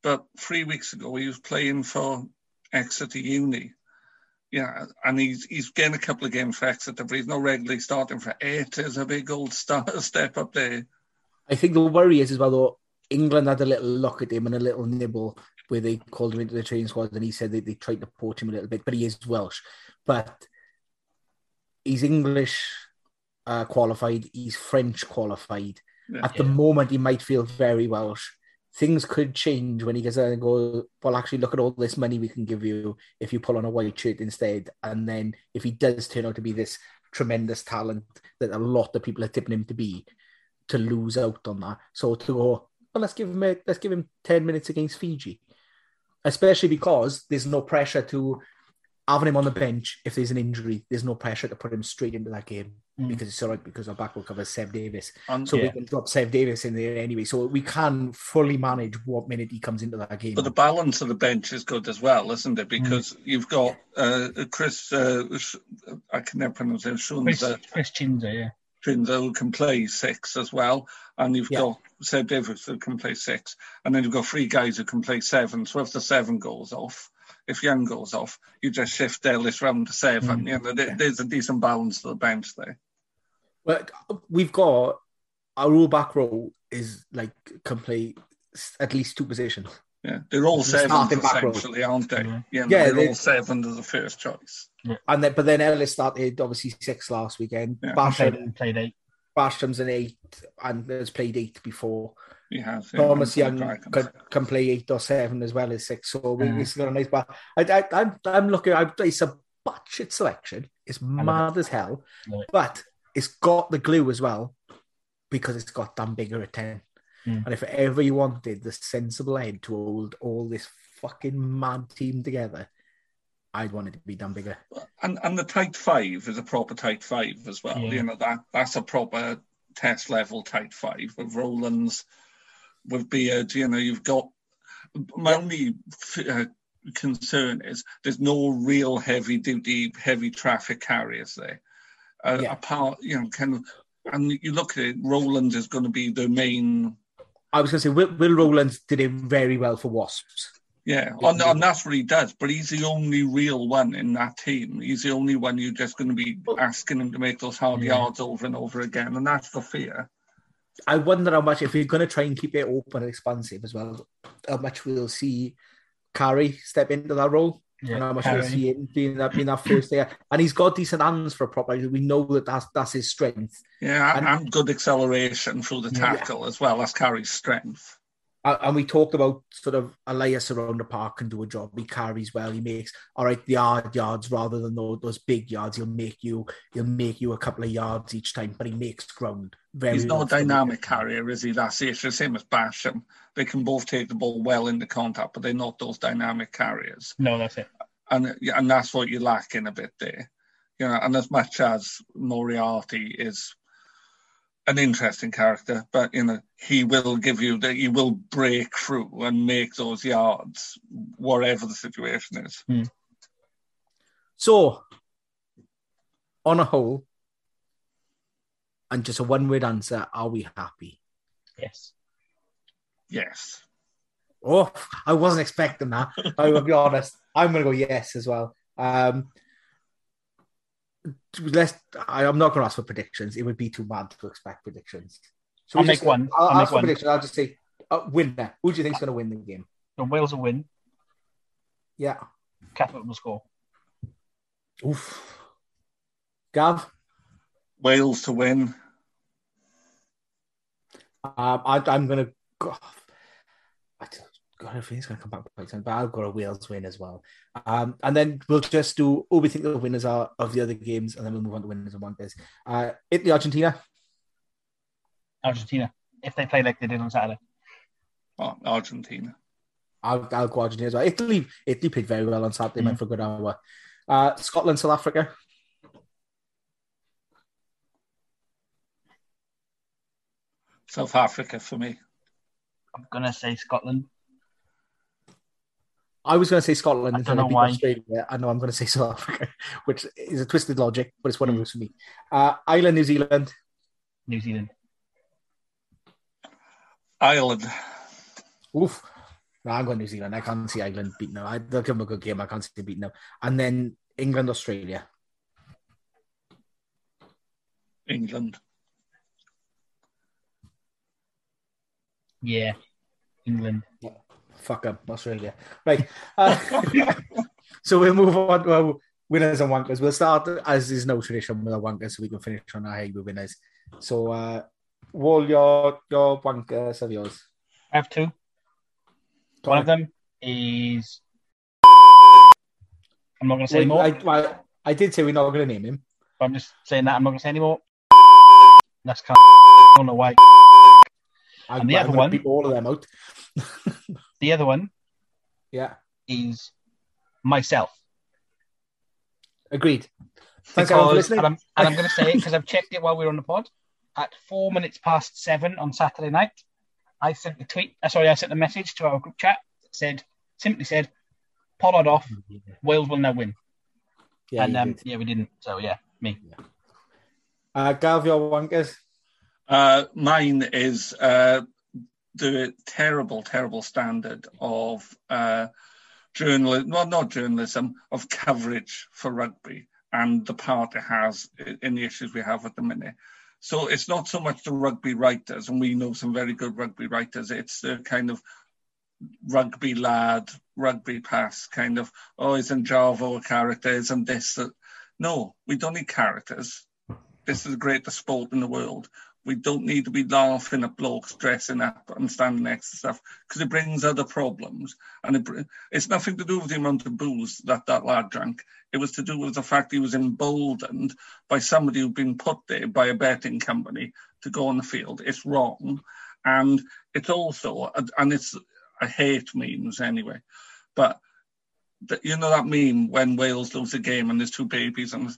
But three weeks ago, he was playing for Exeter Uni. Yeah, and he's he's getting a couple of games for Exeter, but he's not regularly starting for eight. Is a big old start, *laughs* step up there. I think the worry is as well though England had a little look at him and a little nibble where they called him into the training squad and he said they, they tried to port him a little bit, but he is Welsh. But he's English uh, qualified, he's French qualified. Yeah. At the moment, he might feel very Welsh. Things could change when he gets there and go, well, actually, look at all this money we can give you if you pull on a white shirt instead. And then if he does turn out to be this tremendous talent that a lot of people are tipping him to be, to lose out on that. So to go, well, let's give him a, let's give him ten minutes against Fiji, especially because there's no pressure to having him on the bench if there's an injury. There's no pressure to put him straight into that game Mm. because it's all right because our back will cover Seb Davies, And, so we can drop Seb Davies in there anyway. So we can fully manage what minute he comes into that game. But the balance of the bench is good as well, isn't Mm. it? Because you've got uh, Chris, uh, I can never pronounce his Chris, name, Chris Tshiunza, yeah. Trinza who can play six as well, and you've Yeah. got Seb Davies who can play six, and then you've got three guys who can play seven. So if the seven goes off, if Young goes off, you just shift Ellis round to seven. Mm. You know, there- there's a decent balance to the bench there. But we've got our rule back row is like can play at least two positions. Yeah, they're all The seven starting back row. essentially, aren't they? Mhm. Yeah, Yeah, they're they- all seven as a first choice. And then, but then Ellis started obviously six last weekend. Yeah. Basham, Played, played eight. Basham's an eight and has played eight before. He has. yeah, Thomas Young Dragons. can, can play eight or seven as well as six. So we, we've got a nice bar. I, I, I'm, I'm looking. I, it's a batshit selection. It's mad as hell, it. but it's got the glue as well. because it's got Dan Biggar at 10. Mm. And if ever you wanted the sensible head to hold all this fucking mad team together, I'd want it to be Dan Biggar. And and the tight five is a proper tight five as well. Yeah. You know that that's a proper test level tight five with Rowlands, with Beard. You know you've got. My only uh, concern is there's no real heavy duty, heavy traffic carriers there. Uh, Yeah. Apart, you know, kind of, and you look at it, Rowlands is going to be the main I was going to say, Will, Will Rowlands did it very well for Wasps. Yeah, and, and that's what he does. But he's the only real one in that team. He's the only one you're just going to be asking him to make those hard Yeah. yards over and over again, and that's the fear. I wonder how much, if we're going to try and keep it open and expansive as well, how much we'll see Carré step into that role. and how much we'll see him being that, being that first there. And he's got decent hands for a prop. We know that that's, that's his strength. Yeah, and, And- good acceleration through the Yeah. tackle as well. That's Carré's strength. And we talked about sort of Ellis around the park can do a job. He carries well. He makes all right the hard yards rather than those, those big yards. He'll make you he'll make you a couple of yards each time, but he makes ground very. He's not a dynamic carrier, is he? That's it. It's the same as Basham. Um, they can both take the ball well into contact, but they're not those dynamic carriers. No, that's it. and and that's what you're lacking a bit there. You know, and as much as Moriarty is an interesting character, but you know, he will give you that he will break through and make those yards, whatever the situation is. So, on a whole, and just a one word answer: Are we happy? Yes. Yes. Oh, I wasn't expecting that. I will be honest. I'm going to go yes as well. Um, let's. I, I'm not going to ask for predictions. It would be too mad to expect predictions. So I'll we make just- one. I'll, I'll make ask for one. predictions. I'll just say uh, winner. Who do you think's going to win the game? So Wales will win. Yeah. Catholic will score. Oof. Gav. Wales to win. Um, I, I'm going to go. I don't- God, I think it's going to come back quite soon, but I'll go a Wales win as well. Um, and then we'll just do who we think the winners are of the other games, and then we'll move on to winners and wonders. Uh, Italy, Argentina. Argentina. If they play like they did on Saturday. Oh, Argentina. I'll, I'll go Argentina as well. Italy, Italy played very well on Saturday, Mm. went for a good hour. Uh, Scotland, South Africa. South Africa for me. I'm gonna say Scotland. I was going to say Scotland I until don't I know beat why. Australia. I know I'm going to say *laughs* South Africa, which is a twisted logic, but it's one of those for me. Uh, Ireland, New Zealand. New Zealand. Ireland. Oof. No, I'm going New Zealand. I can't see Ireland beating them. I, they'll give them a good game. I can't see them beating them. And then England, Australia. England. Yeah. England. Fuck them, Australia. Right. Uh, *laughs* so we'll move on to our winners and wankers. We'll start, as is no tradition, with our wankers so we can finish on our Hague winners. So, uh, Wall, your, your wankers of yours. I have two. Go One on. of them is. I'm not going to say Wait, more. I, I, I did say we're not going to name him. but I'm just saying that. I'm not going to say any more. That's kind I don't know why. I, And the I'm other one- all of them out. *laughs* The other one yeah, is myself. agreed. Thanks everyone for listening. and I'm, and I'm going to say it *laughs* because I've checked it while we are on the pod. At four minutes past seven on Saturday night, I sent a tweet. Uh, sorry, I sent a message to our group chat. That said, simply said, "Pollard off. Wales will now win." Yeah, and um, yeah, we didn't. So yeah, me. Uh, Gav, your wankers. Uh, mine is uh, the terrible, terrible standard of uh, journalism, well, not journalism, of coverage for rugby and the part it has in the issues we have at the minute. So it's not so much the rugby writers, and we know some very good rugby writers, it's the kind of rugby lad, rugby pass kind of, oh, isn't Javo a character? Isn't this? A... No, we don't need characters. This is the greatest sport in the world We don't need to be laughing at blokes dressing up and standing next to stuff because it brings other problems. And it, it's nothing to do with the amount of booze that that lad drank. It was to do with the fact he was emboldened by somebody who'd been put there by a betting company to go on the field. It's wrong. And it's also, and it's, I hate memes anyway, but you know that meme when Wales lose a game and there's two babies and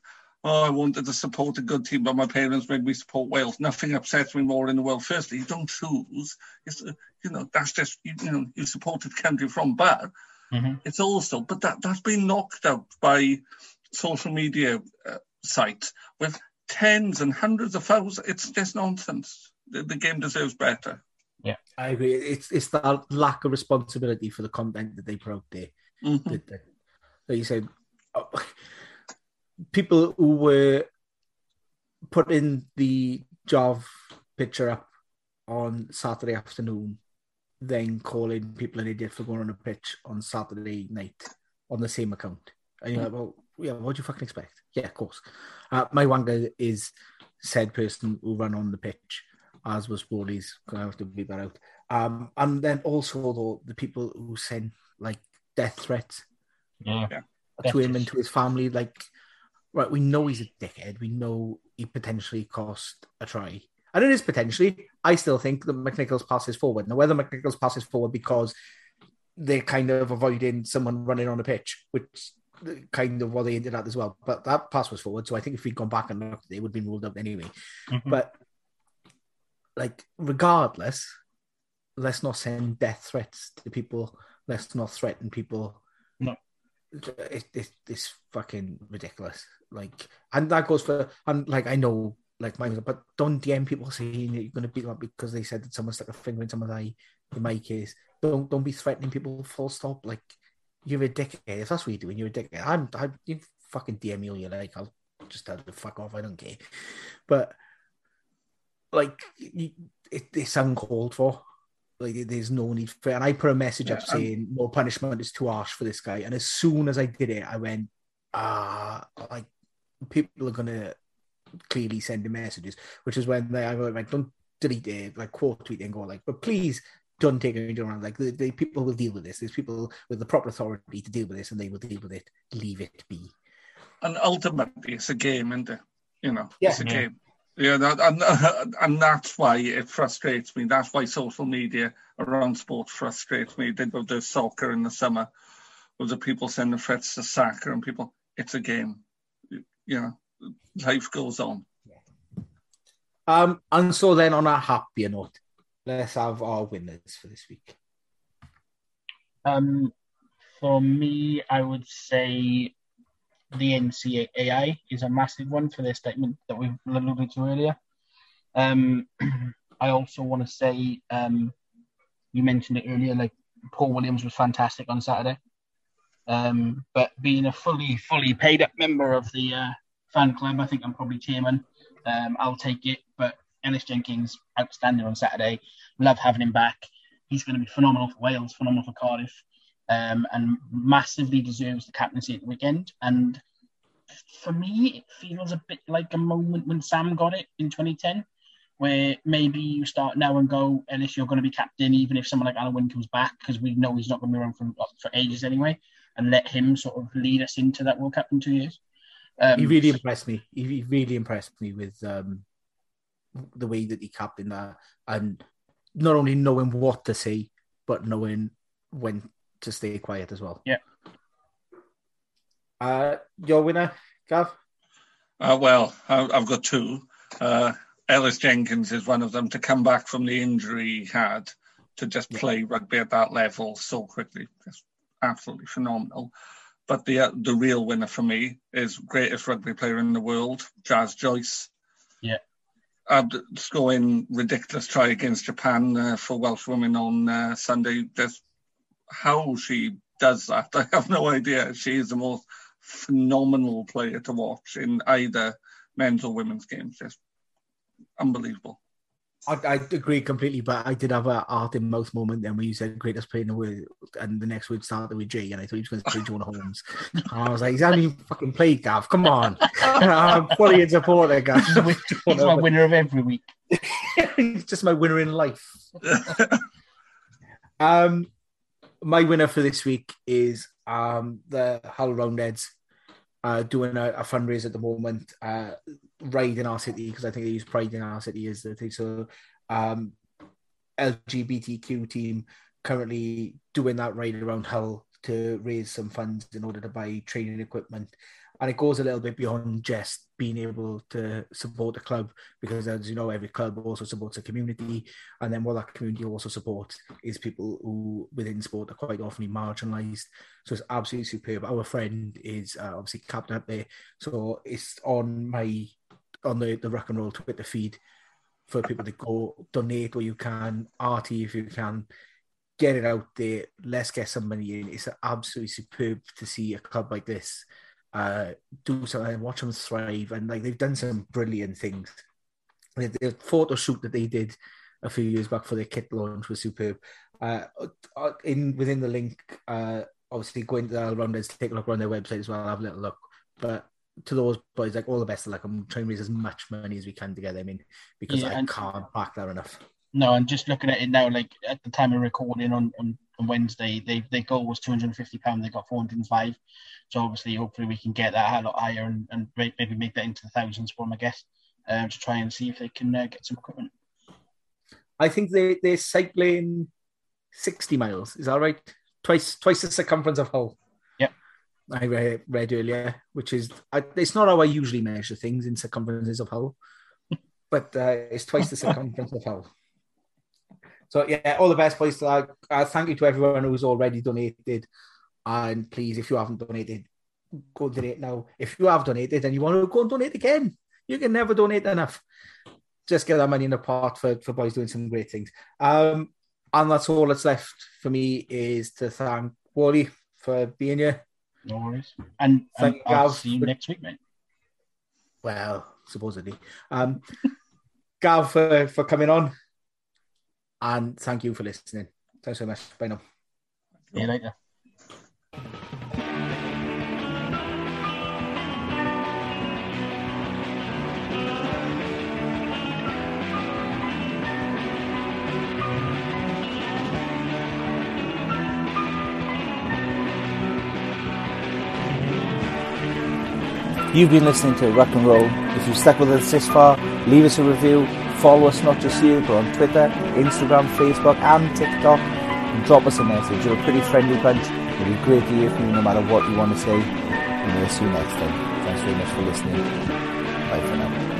oh, I wanted to support a good team, but my parents made me support Wales. Nothing upsets me more in the world. Firstly, you don't choose. It's, you know, that's just, you, you know, you supported country from, but mm-hmm. it's also, but that, that's been knocked out by social media uh, sites with tens and hundreds of thousands. It's just nonsense. The, the game deserves better. Yeah, I agree. It's it's that lack of responsibility for the content that they put out there. Mm-hmm. That, that, that you said, oh, people who were putting the job picture up on Saturday afternoon, then calling people an idiot for going on a pitch on Saturday night on the same account. And you're like, well, yeah, what do you fucking expect? Yeah, of course. Uh, my wanga is said person who ran on the pitch, as was Bowley's. I have to beat that out. Um, and then also though the people who send like death threats, yeah, to him and to his family, like right, we know he's a dickhead. We know he potentially cost a try. And it is potentially. I still think that McNicholl's passes forward. Now, whether McNicholl's passes forward because they're kind of avoiding someone running on a pitch, which kind of what they ended at as well. But that pass was forward. So I think if we'd gone back and looked, it would have been ruled out anyway. Mm-hmm. But like, regardless, let's not send death threats to people. Let's not threaten people. No. It, it, it's fucking ridiculous. Like, and that goes for, and like, I know, like, mine, but don't DM people saying you're going to beat them up because they said that someone stuck a finger in someone's eye. In my case, don't don't be threatening people. Full stop. Like, you're a dickhead. If that's what you're doing, you're a dickhead. I'm, I, you fucking DM me all you like. I'll just tell to fuck off. I don't care. But like, you, it, it's uncalled for. Like, there's no need for it. And I put a message yeah, up saying no punishment is too harsh for this guy. And as soon as I did it, I went, ah, like people are gonna clearly send the messages, which is when they I go like don't delete it, like quote tweet and go like, but please don't take it around. Like the, the people will deal with this. There's people with the proper authority to deal with this, and they will deal with it. Leave it be. And ultimately, it's a game, isn't it? You know, yeah. it's a yeah. game. Yeah, that, and, *laughs* and that's why it frustrates me. That's why social media around sport frustrates me. They did with the soccer in the summer, with the people sending threats to soccer and people. It's a game you know, life goes on. Um, and so then on a happier note, let's have our winners for this week. Um, for me, I would say the NCAA is a massive one for their statement that we've alluded to earlier. Um, *clears throat* I also want to say, um, you mentioned it earlier, like Paul Williams was fantastic on Saturday. Um, but being a fully fully paid up member of the uh, fan club, I think I'm probably chairman. Um, I'll take it. But Ellis Jenkins, outstanding on Saturday. Love having him back. He's going to be phenomenal for Wales, phenomenal for Cardiff, um, and massively deserves the captaincy at the weekend. And for me, it feels a bit like a moment when Sam got it in 2010 where maybe you start now and go, Ellis, you're going to be captain, even if someone like Alun Wyn comes back, because we know he's not going to be around for, for ages anyway and let him sort of lead us into that World Cup in two years. Um, he really impressed me. He really impressed me with um, the way that he captained that, and not only knowing what to say, but knowing when to stay quiet as well. Yeah. Uh, your winner, Gav? Uh, well, I've got two. Uh, Ellis Jenkins is one of them to come back from the injury he had to just play rugby at that level so quickly. Just absolutely phenomenal. But the uh, the real winner for me is greatest rugby player in the world, Jaz Joyce. Yeah. scoring ridiculous try against Japan uh, for Welsh women on uh, Sunday. Just how she does that, I have no idea. She is the most phenomenal player to watch in either men's or women's games. Just unbelievable. I, I, agree completely, but I did have a art in mouth moment then when you said greatest player in the world, and the next word started with J, and I thought he was going to say Jonah Holmes. And *laughs* I was like, he's only fucking played, Gav. Come on, *laughs* I'm fully in support there, Gav. *laughs* He's my winner of every week. He's just my winner in life. um, my winner for this week is um the Hull Roundheads uh, doing a, a fundraiser at the moment, uh, Ride in Our City, because I think they use Pride in Our City as the thing. So, um, LGBTQ team currently doing that ride around Hull to raise some funds in order to buy training equipment. And it goes a little bit beyond just being able to support the club because, as you know, every club also supports a community. And then what that community also supports is people who within sport are quite often marginalised. So it's absolutely superb. Our friend is uh, obviously captain up there. So it's on my on the, the rock and roll Twitter feed for people to go donate where you can, RT if you can, get it out there. Let's get some money in. It's absolutely superb to see a club like this uh, do something and watch them thrive. And like they've done some brilliant things. The, the photo shoot that they did a few years back for their kit launch was superb. Uh, uh in within the link, uh, obviously go into the Rounders, take a look around their website as well, have a little look. But to those boys, like all the best of luck. I'm trying to raise as much money as we can together. I mean, because Yeah, I and- can't back that enough. No, and just looking at it now, like at the time of recording on, on, on Wednesday, they their goal was two hundred and fifty pound. They got four hundred and five. So obviously, hopefully, we can get that a lot higher and, and maybe make that into the thousands for them, I guess, um, to try and see if they can uh, get some equipment. I think they they're cycling sixty miles. Is that right? Twice twice the circumference of Hull. Yep. I read, read earlier, which is it's not how I usually measure things in circumferences of Hull, *laughs* but uh, it's twice the circumference of Hull. So yeah, all the best, boys. Uh, uh, thank you to everyone who's already donated, and please, if you haven't donated, go donate now. If you have donated and you want to go and donate again, you can never donate enough. Just get that money in the pot for, for boys doing some great things. Um, and that's all that's left for me is to thank Wally for being here. No worries. And, and Thank I'll Gav see you for- next week, mate. Well, supposedly. Um, *laughs* Gav for, for coming on. And thank you for listening. Thanks so much. Bye now. See you later. You've been listening to Rock and Roll. If you've stuck with us this far, leave us a review. Follow us not just here, but on Twitter, Instagram, Facebook, and TikTok. And drop us a message. You're a pretty friendly bunch. It'd be great to hear from you no matter what you want to say. And we'll see you next time. Thanks very much for listening. Bye for now.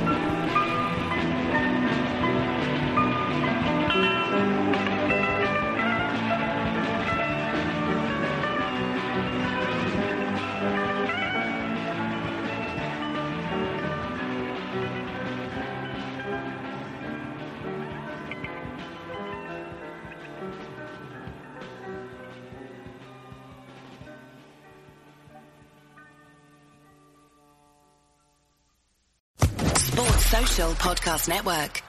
Podcast Network.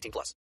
18 plus.